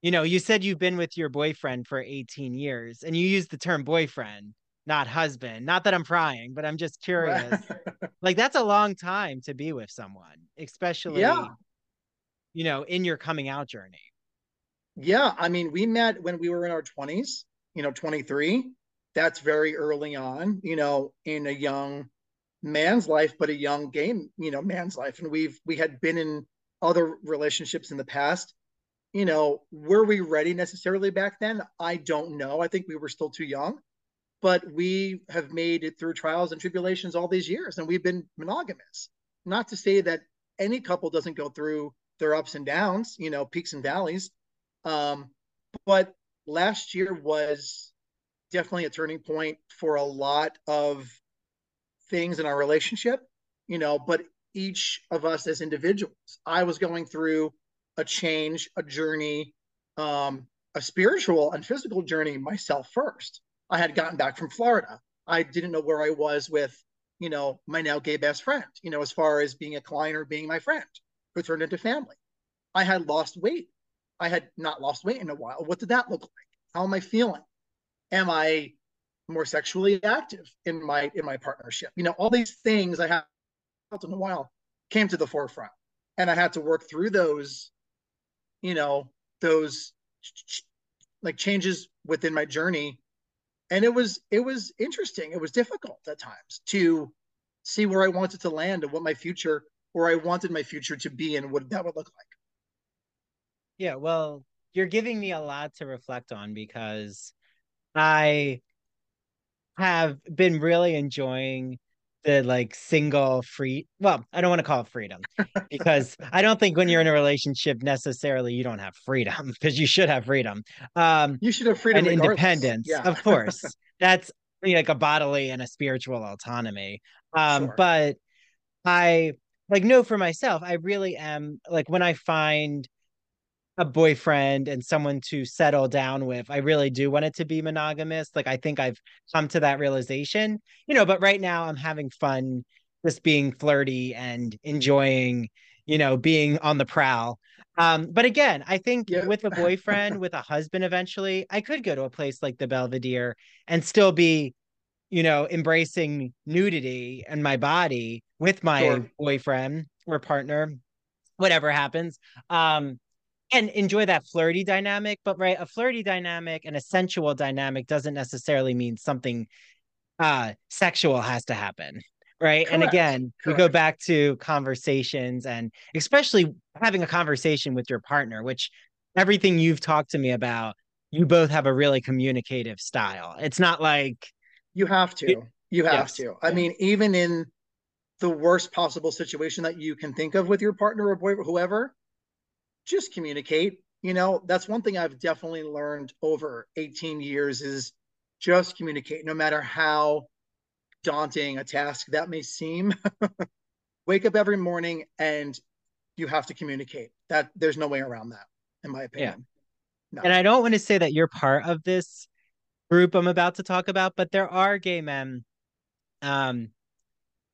you know, you said you've been with your boyfriend for 18 years and you used the term boyfriend, not husband. Not that I'm prying, but I'm just curious. Like that's a long time to be with someone, especially Yeah. you know, in your coming out journey. Yeah, I mean, we met when we were in our 20s, you know, 23. That's very early on, you know, in a young man's life, but a young game, you know, man's life. And we've we had been in other relationships in the past. You know, were we ready necessarily back then? I don't know. I think we were still too young, but we have made it through trials and tribulations all these years, and we've been monogamous. Not to say that any couple doesn't go through their ups and downs, you know, peaks and valleys. Um, but last year was definitely a turning point for a lot of things in our relationship, you know, but each of us as individuals, I was going through a change, a journey, um, a spiritual and physical journey myself first. I had gotten back from Florida. I didn't know where I was with, you know, my now gay best friend, you know, as far as being a client or being my friend who turned into family. I had lost weight. I had not lost weight in a while. What did that look like? How am I feeling? Am I more sexually active in my in my partnership? You know, all these things I have in a while came to the forefront, and I had to work through those, you know, those like changes within my journey, and it was it was interesting. It was difficult at times to see where I wanted to land and what my future, where I wanted my future to be, and what that would look like. Yeah, well, you're giving me a lot to reflect on because I have been really enjoying the like single free well, I don't want to call it freedom because I don't think when you're in a relationship necessarily you don't have freedom because you should have freedom. Um You should have freedom and regardless. independence, Yeah. of course. That's like a bodily and a spiritual autonomy. Um, Sure. but I like know for myself, I really am like when I find a boyfriend and someone to settle down with, I really do want it to be monogamous. Like I think I've come to that realization, you know, but right now I'm having fun just being flirty and enjoying, you know, being on the prowl. Um, but again, I think Yeah. with a boyfriend, with a husband eventually, I could go to a place like the Belvedere and still be, you know, embracing nudity and my body with my Sure. boyfriend or partner, whatever happens. Um, and enjoy that flirty dynamic, but right, a flirty dynamic and a sensual dynamic doesn't necessarily mean something uh sexual has to happen. Right. And Correct. again, we go back to conversations and especially having a conversation with your partner, which everything you've talked to me about, you both have a really communicative style. It's not like You have to. You have Yes. to. I mean, even in the worst possible situation that you can think of with your partner or boy, whoever, just communicate. You know, that's one thing I've definitely learned over 18 years is just communicate, no matter how daunting a task that may seem. Wake up every morning and you have to communicate. That there's no way around that, in my opinion. No. and I don't want to say that you're part of this group I'm about to talk about, but there are gay men. Um,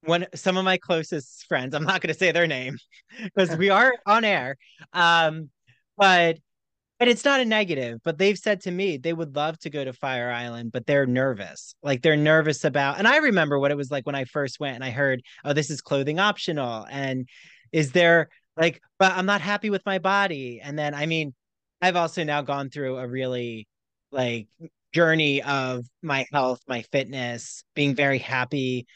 one some of my closest friends, I'm not going to say their name because we are on air. Um, but and it's not a negative, but they've said to me they would love to go to Fire Island, but they're nervous. Like they're nervous about, and I remember what it was like when I first went and I heard, oh, this is clothing optional. And is there like, but I'm not happy with my body. And then, I mean, I've also now gone through a really like journey of my health, my fitness, being very happy,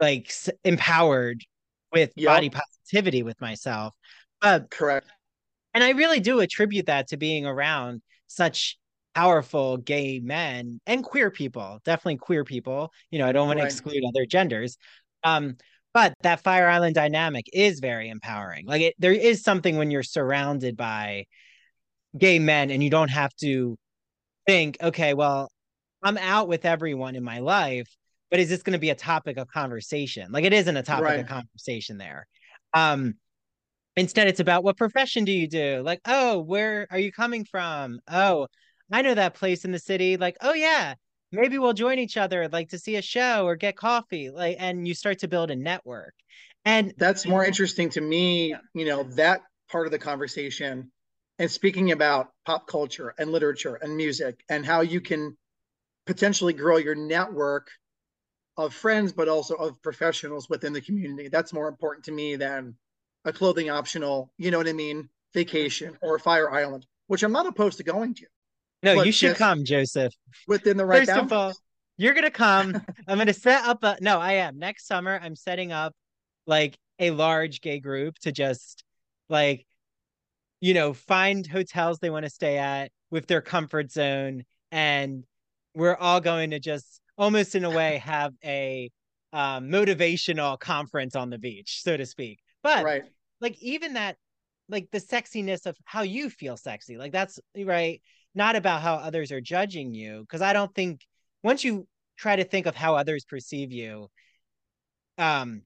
like empowered with yep. body positivity with myself. But correct. And I really do attribute that to being around such powerful gay men and queer people, definitely queer people. You know, I don't want right. to exclude other genders. Um, but that Fire Island dynamic is very empowering. Like it, there is something when you're surrounded by gay men and you don't have to think, okay, well, I'm out with everyone in my life, but is this going to be a topic of conversation? Like it isn't a topic right. of conversation there. Um, instead, it's about what profession do you do? Like, oh, where are you coming from? Oh, I know that place in the city. Like, oh yeah, maybe we'll join each other, like to see a show or get coffee. Like, and you start to build a network. And that's more interesting to me, you know, that part of the conversation and speaking about pop culture and literature and music and how you can potentially grow your network of friends, but also of professionals within the community. That's more important to me than a clothing optional, you know what I mean, vacation or Fire Island, which I'm not opposed to going to. No, you should come, Joseph. Within the right First boundaries. of all, you're gonna come. I'm gonna set up a no, I am. Next summer, I'm setting up like a large gay group to just like you know, find hotels they want to stay at with their comfort zone. And we're all going to just almost in a way have a um, motivational conference on the beach, so to speak. But right. like even that, like the sexiness of how you feel sexy, like that's right. Not about how others are judging you. Cause I don't think once you try to think of how others perceive you, um,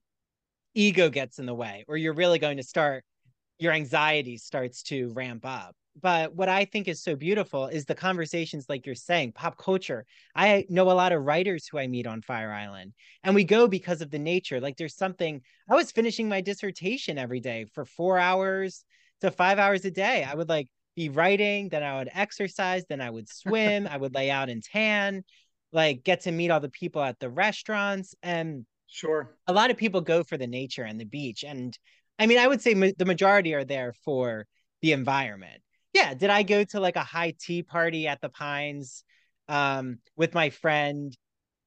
ego gets in the way, or you're really going to start your anxiety starts to ramp up. But what I think is so beautiful is the conversations, like you're saying, pop culture. I know a lot of writers who I meet on Fire Island, and we go because of the nature. Like there's something, I was finishing my dissertation every day for four hours to five hours a day. I would like be writing, then I would exercise, then I would swim, I would lay out and tan, like get to meet all the people at the restaurants. And sure, a lot of people go for the nature and the beach. And I mean, I would say ma- the majority are there for the environment. Yeah. Did I go to like a high tea party at the Pines um, with my friend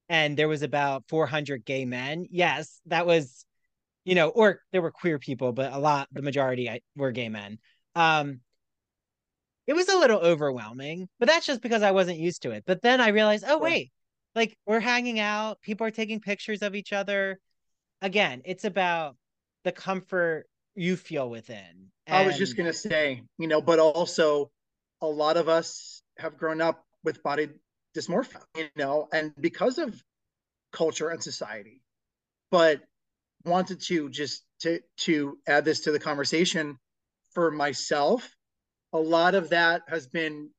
and there was about 400 gay men? Yes, that was, you know, or there were queer people, but a lot, the majority were gay men. Um, it was a little overwhelming, but that's just because I wasn't used to it. But then I realized, oh, wait, like we're hanging out, people are taking pictures of each other. Again, it's about the comfort you feel within. And... I was just gonna say, you know, but also a lot of us have grown up with body dysmorphia, you know, and because of culture and society, but wanted to just to to add this to the conversation for myself. A lot of that has been,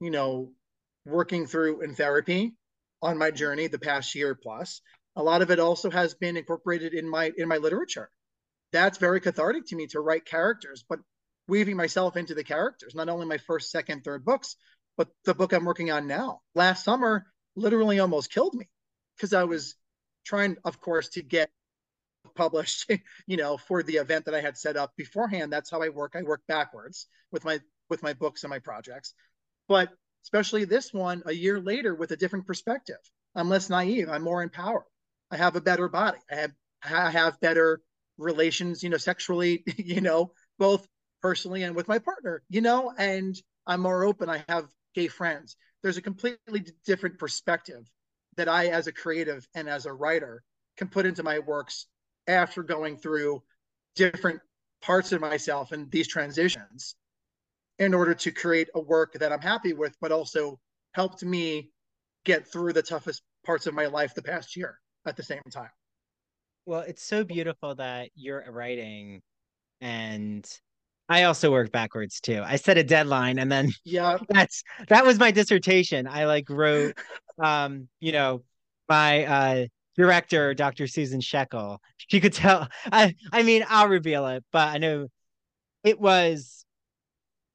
you know, working through in therapy on my journey the past year plus. A lot of it also has been incorporated in my in my literature that's very cathartic to me to write characters, but weaving myself into the characters, not only my first, second, third books, but the book I'm working on now. Last summer literally almost killed me because I was trying, of course, to get published, you know, for the event that I had set up beforehand. That's how I work. I work backwards with my with my books and my projects. But especially this one a year later with a different perspective. I'm less naive. I'm more empowered. I have a better body. I have I have better relations, you know, sexually, you know, both personally and with my partner, you know, and I'm more open. I have gay friends. There's a completely different perspective that I, as a creative and as a writer, can put into my works after going through different parts of myself and these transitions in order to create a work that I'm happy with, but also helped me get through the toughest parts of my life the past year at the same time. Well, it's so beautiful that you're writing and I also work backwards too. I set a deadline and then yeah, that's that was my dissertation. I like wrote um, you know, my uh director, Dr. Susan Shekel. She could tell I I mean, I'll reveal it, but I know it was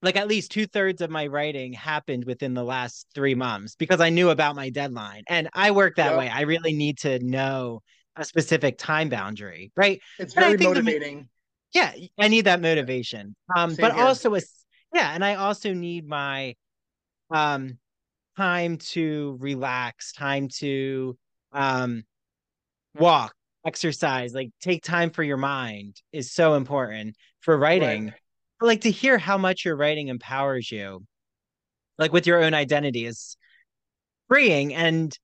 like at least two thirds of my writing happened within the last three months because I knew about my deadline. And I work that way. I really need to know a specific time boundary, right? It's very motivating. The, yeah, I need that motivation. Um, Same but here. also a yeah, and I also need my um time to relax, time to um walk, exercise, like take time for your mind is so important for writing. Right. like to hear how much your writing empowers you, like with your own identity, is freeing and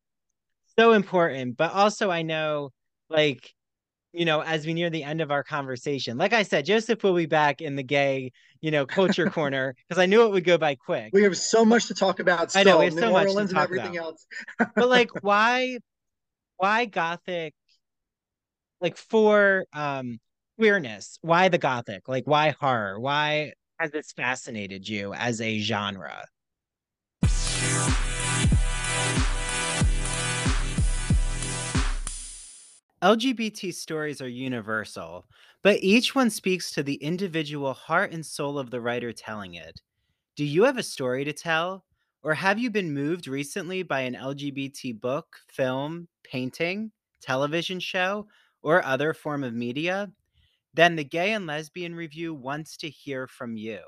so important. But also, I know, like, you know, as we near the end of our conversation, like I said, Joseph will be back in the gay, you know, culture corner because I knew it would go by quick. We have so much to talk about. Still, I know we have New so Orleans much to talk and everything about. else. but like, why, why gothic? Like for um queerness, why the gothic? Like, why horror? Why has this fascinated you as a genre? LGBT stories are universal, but each one speaks to the individual heart and soul of the writer telling it. Do you have a story to tell? Or have you been moved recently by an LGBT book, film, painting, television show, or other form of media? Then the Gay and Lesbian Review wants to hear from you.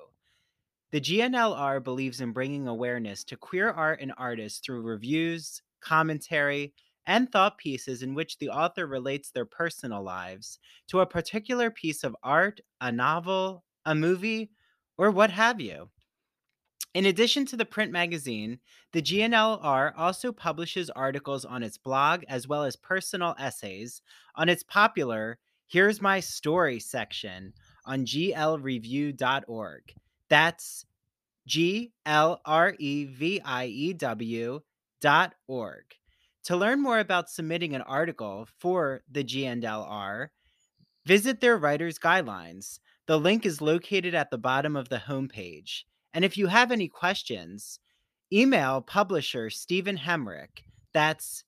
The GNLR believes in bringing awareness to queer art and artists through reviews, commentary, and thought pieces in which the author relates their personal lives to a particular piece of art, a novel, a movie, or what have you. In addition to the print magazine, the GNLR also publishes articles on its blog as well as personal essays on its popular Here's My Story section on glreview.org. That's G L R E V I E W dot org. To learn more about submitting an article for the GNLR, visit their writer's guidelines. The link is located at the bottom of the homepage. And if you have any questions, email publisher Stephen Hemrick. That's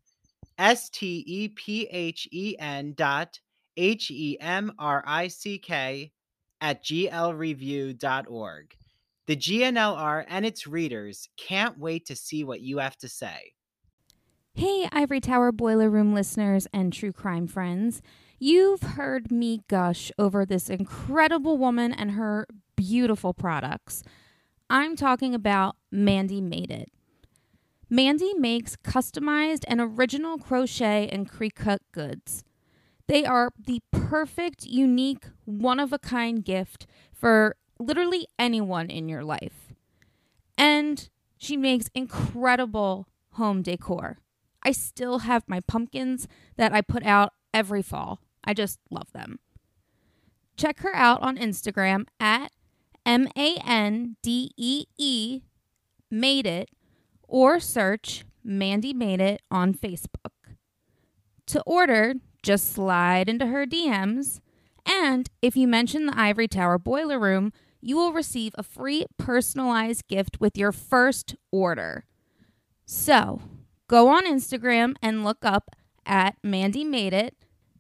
S T E P H E N dot H E M R I C K at glreview.org. The GNLR and its readers can't wait to see what you have to say. Hey, Ivory Tower Boiler Room listeners and true crime friends. You've heard me gush over this incredible woman and her beautiful products. I'm talking about Mandee Made It. Mandy makes customized and original crochet and Cricut goods. They are the perfect, unique, one of a kind gift for literally anyone in your life. And she makes incredible home decor. I still have my pumpkins that I put out every fall. I just love them. Check her out on Instagram at M A N D E E Made It or search Mandee Made It on Facebook. To order, just slide into her DMs. And if you mention the Ivory Tower Boiler Room, you will receive a free personalized gift with your first order. So, Go on Instagram and look up at Mandee Made It,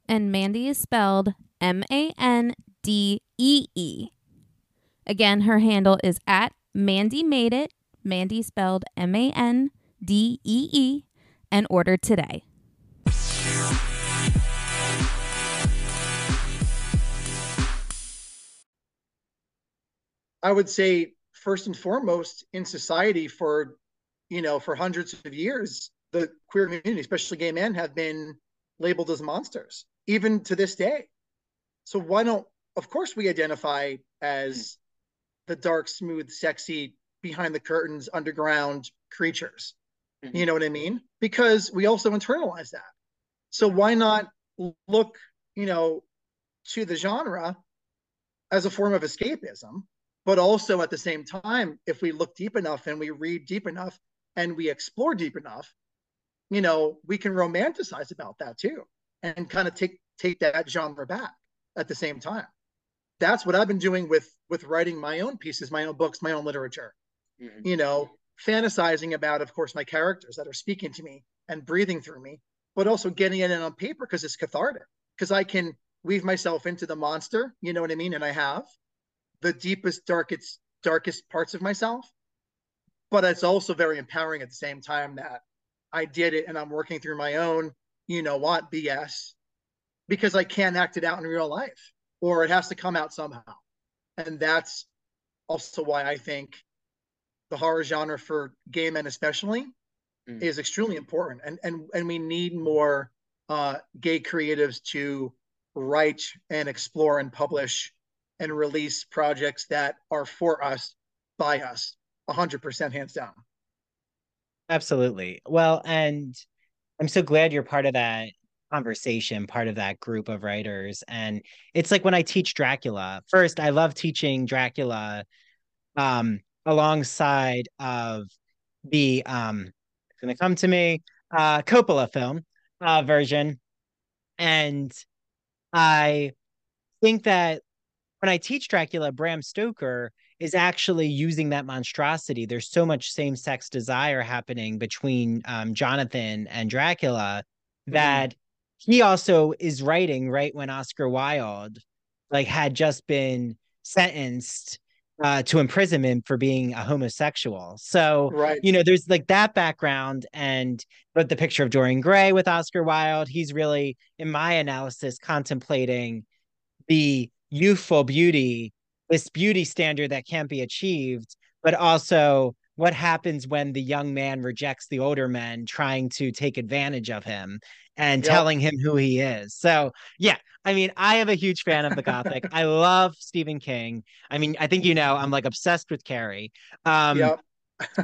and Mandy is spelled M A N D E E. Again, her handle is at Mandee Made It, Mandy spelled M A N D E E, and order today. I would say first and foremost in society for you know for hundreds of years the queer community, especially gay men, have been labeled as monsters, even to this day. So why don't, of course, we identify as the dark, smooth, sexy, behind the curtains, underground creatures. Mm-hmm. You know what I mean? Because we also internalize that. So why not look, you know, to the genre as a form of escapism, but also at the same time, if we look deep enough and we read deep enough and we explore deep enough, you know, we can romanticize about that too and kind of take take that genre back at the same time. That's what I've been doing with with writing my own pieces, my own books, my own literature. Mm-hmm. You know, fantasizing about, of course, my characters that are speaking to me and breathing through me, but also getting it in on paper because it's cathartic. Because I can weave myself into the monster, you know what I mean? And I have the deepest, darkest, darkest parts of myself. But it's also very empowering at the same time that I did it and I'm working through my own, you know what, BS because I can't act it out in real life or it has to come out somehow. And that's also why I think the horror genre for gay men, especially, mm. is extremely important, and and and we need more uh, gay creatives to write and explore and publish and release projects that are for us by us 100% hands down absolutely. Well and i'm so glad you're part of that conversation part of that group of writers and it's like when i teach dracula first i love teaching dracula um alongside of the um it's gonna come to me uh coppola film uh version and i think that when i teach dracula bram stoker is actually using that monstrosity there's so much same-sex desire happening between um, jonathan and dracula mm-hmm. that he also is writing right when Oscar Wilde like had just been sentenced uh, to imprisonment for being a homosexual. So, right. you know, there's like that background and but the picture of Dorian Gray with Oscar Wilde, he's really in my analysis contemplating the youthful beauty, this beauty standard that can't be achieved, but also what happens when the young man rejects the older men trying to take advantage of him and yep. telling him who he is. So, yeah, I mean, I am a huge fan of the Gothic. I love Stephen King. I mean, I think you know, I'm like obsessed with Carrie. Um, yep.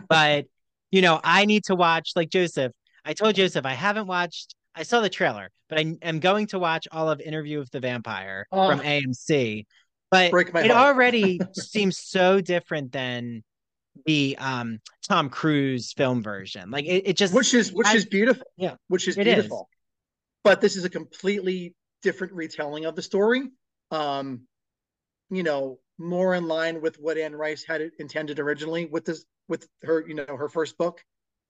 but, you know, I need to watch, like Joseph, I told Joseph, I haven't watched, I saw the trailer, but I am going to watch all of Interview with the Vampire oh, from AMC. But it already seems so different than the um Tom Cruise film version. Like it, it just which is which I, is beautiful. Yeah, which is beautiful. Is. But this is a completely different retelling of the story. Um, you know, more in line with what Anne Rice had intended originally with this with her, you know, her first book.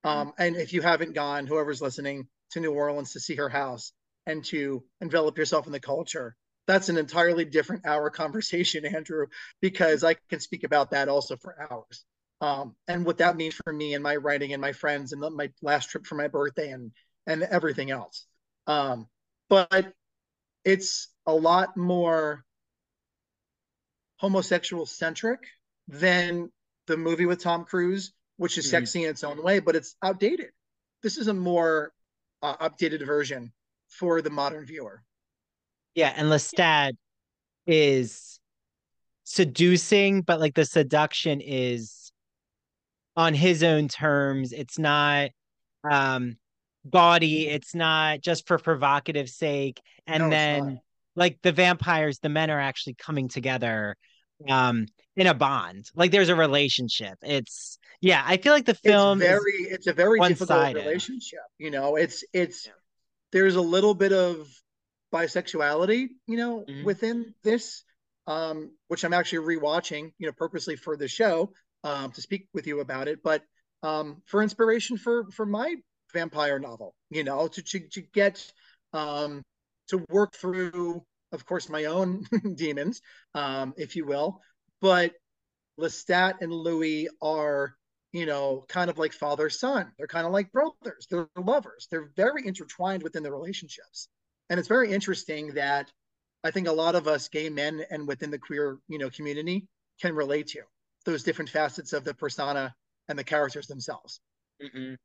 Mm-hmm. Um, and if you haven't gone, whoever's listening to New Orleans to see her house and to envelop yourself in the culture, that's an entirely different hour conversation, Andrew, because I can speak about that also for hours um, and what that means for me and my writing and my friends and the, my last trip for my birthday and and everything else. Um, but it's a lot more homosexual centric than the movie with Tom Cruise, which is mm-hmm. sexy in its own way, but it's outdated. This is a more uh, updated version for the modern viewer. Yeah, and Lestat is seducing, but like the seduction is on his own terms. It's not um gaudy, it's not just for provocative sake. And no, then like the vampires, the men are actually coming together um in a bond. Like there's a relationship. It's yeah, I feel like the film it's very it's a very difficult relationship. You know, it's it's yeah. there's a little bit of bisexuality, you know, mm-hmm. within this, um, which I'm actually rewatching, you know, purposely for the show um, to speak with you about it, but um, for inspiration for for my vampire novel, you know, to to, to get um, to work through, of course, my own demons, um, if you will. But Lestat and Louis are, you know, kind of like father son. They're kind of like brothers. They're lovers. They're very intertwined within the relationships, and it's very interesting that I think a lot of us gay men and within the queer, you know, community can relate to those different facets of the persona and the characters themselves. Mm-hmm.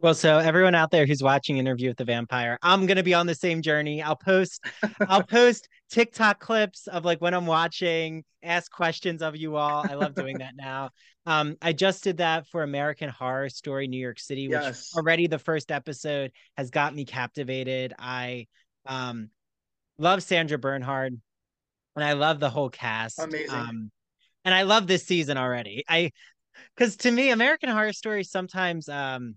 Well, so everyone out there who's watching Interview with the Vampire, I'm gonna be on the same journey. I'll post, I'll post TikTok clips of like when I'm watching, ask questions of you all. I love doing that now. Um, I just did that for American Horror Story New York City, which yes. already the first episode has got me captivated. I um love Sandra Bernhard, and I love the whole cast. Amazing. Um, and I love this season already. I because to me, American Horror Story sometimes um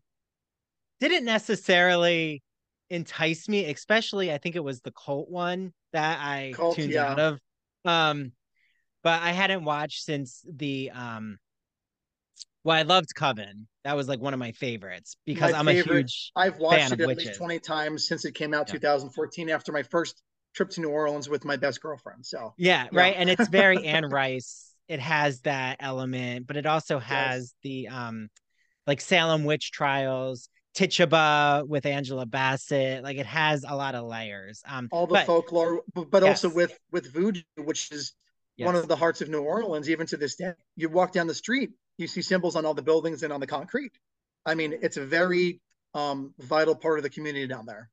didn't necessarily entice me, especially I think it was the cult one that I cult, tuned yeah. out of. Um, but I hadn't watched since the um well, I loved Coven. That was like one of my favorites because my I'm favorite, a huge I've watched it at witches. least 20 times since it came out yeah. 2014 after my first trip to New Orleans with my best girlfriend. So yeah, yeah. right. And it's very Anne Rice it has that element, but it also has yes. the um like Salem witch trials, Tituba with Angela Bassett. Like it has a lot of layers. Um all the but, folklore, but, but yes. also with with voodoo, which is yes. one of the hearts of New Orleans, even to this day. You walk down the street, you see symbols on all the buildings and on the concrete. I mean, it's a very um, vital part of the community down there.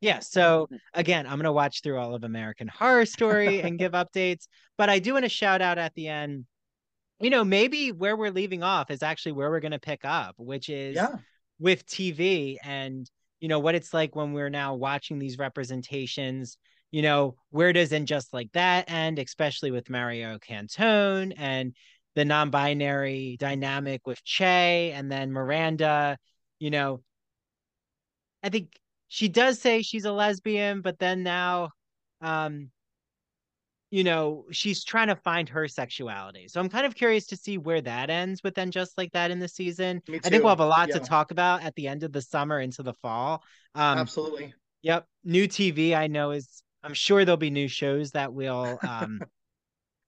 Yeah. So again, I'm gonna watch through all of American Horror Story and give updates. But I do want to shout out at the end. You know, maybe where we're leaving off is actually where we're gonna pick up, which is Yeah. with TV and you know what it's like when we're now watching these representations. You know, where does and just like that end, especially with Mario Cantone and the non-binary dynamic with Che and then Miranda, you know, I think she does say she's a lesbian, but then now um you know, she's trying to find her sexuality. So I'm kind of curious to see where that ends with then just like that in the season. I think we'll have a lot Yeah. to talk about at the end of the summer into the fall. Um Absolutely. Yep. New TV, I know is I'm sure there'll be new shows that we'll um,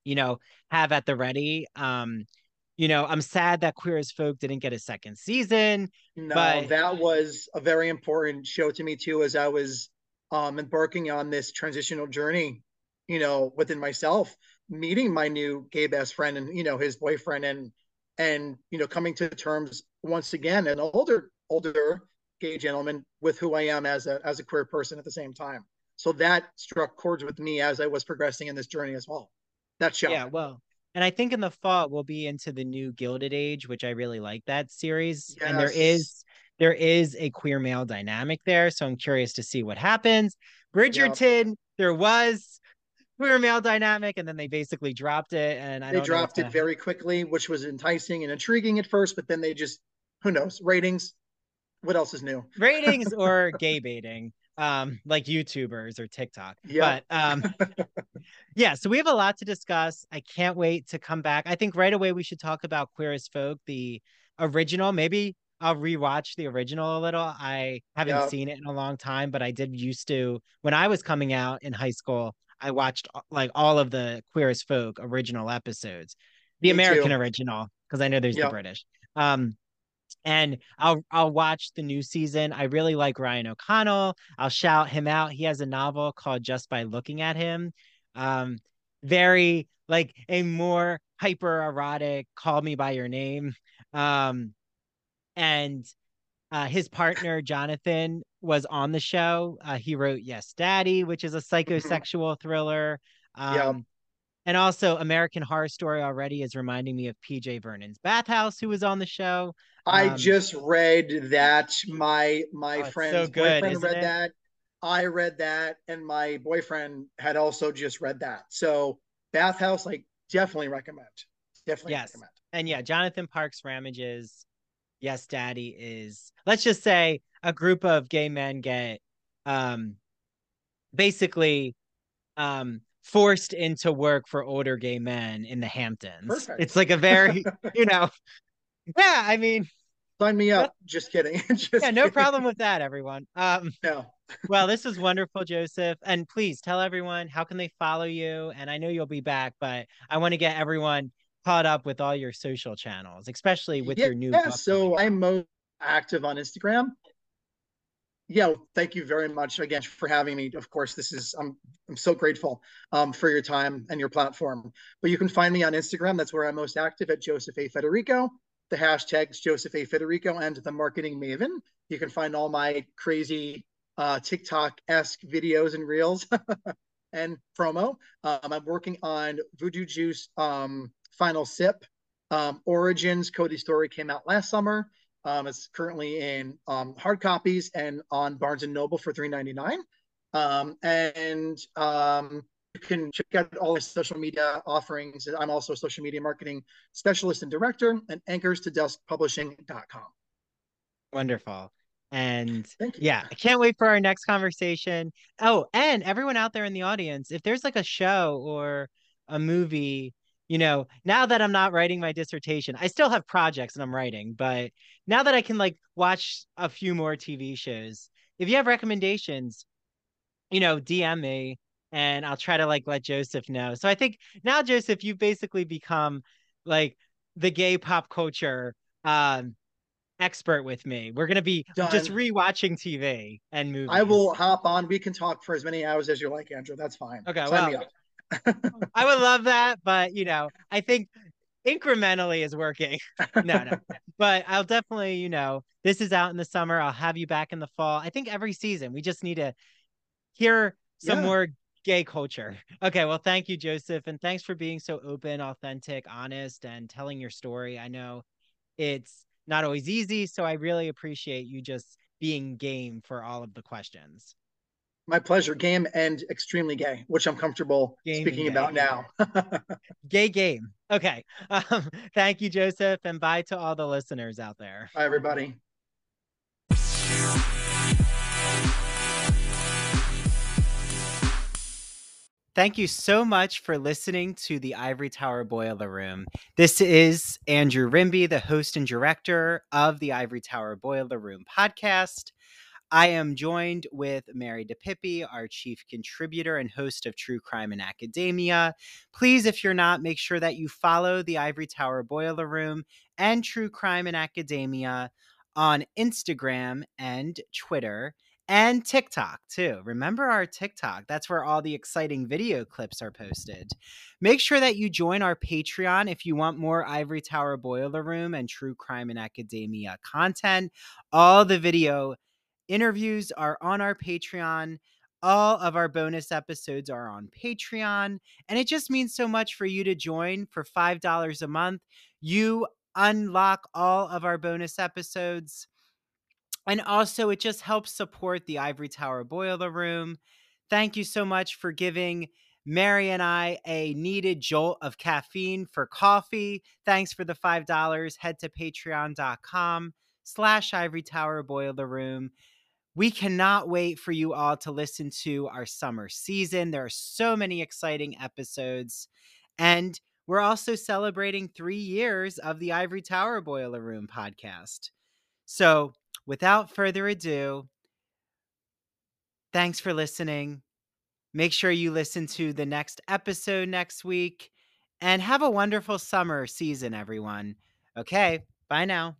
you know, have at the ready. Um, you know, I'm sad that Queer as Folk didn't get a second season. No, But- that was a very important show to me too, as I was um, embarking on this transitional journey, you know, within myself, meeting my new gay best friend and you know his boyfriend, and and you know coming to terms once again, an older older gay gentleman with who I am as a as a queer person at the same time. So that struck chords with me as I was progressing in this journey as well. That show. Yeah, well, and I think in the fall we'll be into the new Gilded Age, which I really like that series. And there Yes. is there is a queer male dynamic there, so I'm curious to see what happens. Bridgerton, there was queer male dynamic, and then they basically dropped it. And I they don't know dropped it very quickly, which was enticing and intriguing at first, but then they just who knows ratings. What else is new? ratings or gay baiting, um, like YouTubers or TikTok. Yeah. But um, yeah, so we have a lot to discuss. I can't wait to come back. I think right away we should talk about Queer as Folk, the original. Maybe I'll rewatch the original a little. I haven't Yeah. seen it in a long time, but I did used to when I was coming out in high school. I watched uh, like all of the Queer as Folk original episodes, the Me American too. original, because I know there's Yeah. the British. Um, and I'll I'll watch the new season. I really like Ryan O'Connell. I'll shout him out. He has a novel called Just by Looking at Him. Um, very like a more hyper erotic Call Me by Your Name. Um, and uh, his partner Jonathan was on the show. Uh, he wrote Yes Daddy, which is a psychosexual thriller. Um, Yeah. and also American Horror Story already is reminding me of PJ Vernon's Bathhouse, who was on the show. I Um, just read that. My my Oh, it's so good, boyfriend read it? that. I read that, and my boyfriend had also just read that. So Bathhouse, like, definitely recommend. Definitely Yes. recommend. and yeah, Jonathan Parks Ramage's Yes Daddy is let's just say a group of gay men get um basically um forced into work for older gay men in the Hamptons. Perfect. It's like a very, you know, yeah, I mean, Sign me up. Just kidding. just yeah, no kidding. problem with that, everyone. Um, No. well, this is wonderful, Joseph. And please tell everyone how can they follow you. And I know you'll be back, but I want to get everyone caught up with all your social channels, especially with your new yeah, so. I'm most active on Instagram. Yeah, thank you very much again for having me. Of course, this is I'm I'm so grateful um, for your time and your platform. But you can find me on Instagram. That's where I'm most active at Joseph A Federico. The hashtags Joseph A Federico and the Marketing Maven. You can find all my crazy uh, TikTok esque videos and reels and promo. Um, I'm working on Voodoo Juice um, Final Sip um, Origins Cody's story came out last summer. Um, it's currently in um, hard copies and on Barnes and Noble for $3.99. Um, and you can check out all the social media offerings. I'm also a social media marketing specialist and director at anchors to dusk publishing.com. Wonderful. And Thank you. yeah, I can't wait for our next conversation. Oh, and everyone out there in the audience, if there's like a show or a movie, you know, now that I'm not writing my dissertation, I still have projects and I'm writing, but now that I can like watch a few more TV shows, if you have recommendations, you know, DM me and I'll try to like let Joseph know. So I think now, Joseph, you've basically become like the gay pop culture um expert with me. We're gonna be just Done. rewatching TV and movies. I will hop on. We can talk for as many hours as you like, Andrew. That's fine. Okay, Sign me well. I would love that, but you know, I think incrementally is working. no, no. But I'll definitely, you know, this is out in the summer. I'll have you back in the fall. I think every season we just need to hear some Yeah. more gay culture. Okay, well, thank you, Joseph, and thanks for being so open, authentic, honest, and telling your story. I know it's not always easy, so I really appreciate you just being game for all of the questions. My pleasure. Game and extremely gay, which I'm comfortable Game speaking about now. Gay game. Okay. Um, thank you, Joseph, and bye to all the listeners out there. Bye, everybody. Thank you so much for listening to the Ivory Tower Boiler Room. This is Andrew Rimby, the host and director of the Ivory Tower Boiler Room podcast. I am joined with Mary DePippi, our chief contributor and host of True Crime in Academia. Please, if you're not, make sure that you follow the Ivory Tower Boiler Room and True Crime in Academia on Instagram and Twitter and TikTok too. Remember our TikTok? That's where all the exciting video clips are posted. Make sure that you join our Patreon if you want more Ivory Tower Boiler Room and True Crime and Academia content. All the video interviews are on our Patreon. All of our bonus episodes are on Patreon. And it just means so much for you to join for $5 a month. You unlock all of our bonus episodes. And also, it just helps support the Ivory Tower Boiler Room. Thank you so much for giving Mary and I a needed jolt of caffeine for coffee. Thanks for the $5. Head to patreon.com slash Ivory Tower Boiler Room. We cannot wait for you all to listen to our summer season. There are so many exciting episodes. And we're also celebrating three years of the Ivory Tower Boiler Room podcast. So, without further ado, thanks for listening. Make sure you listen to the next episode next week and have a wonderful summer season, everyone. Okay, bye now.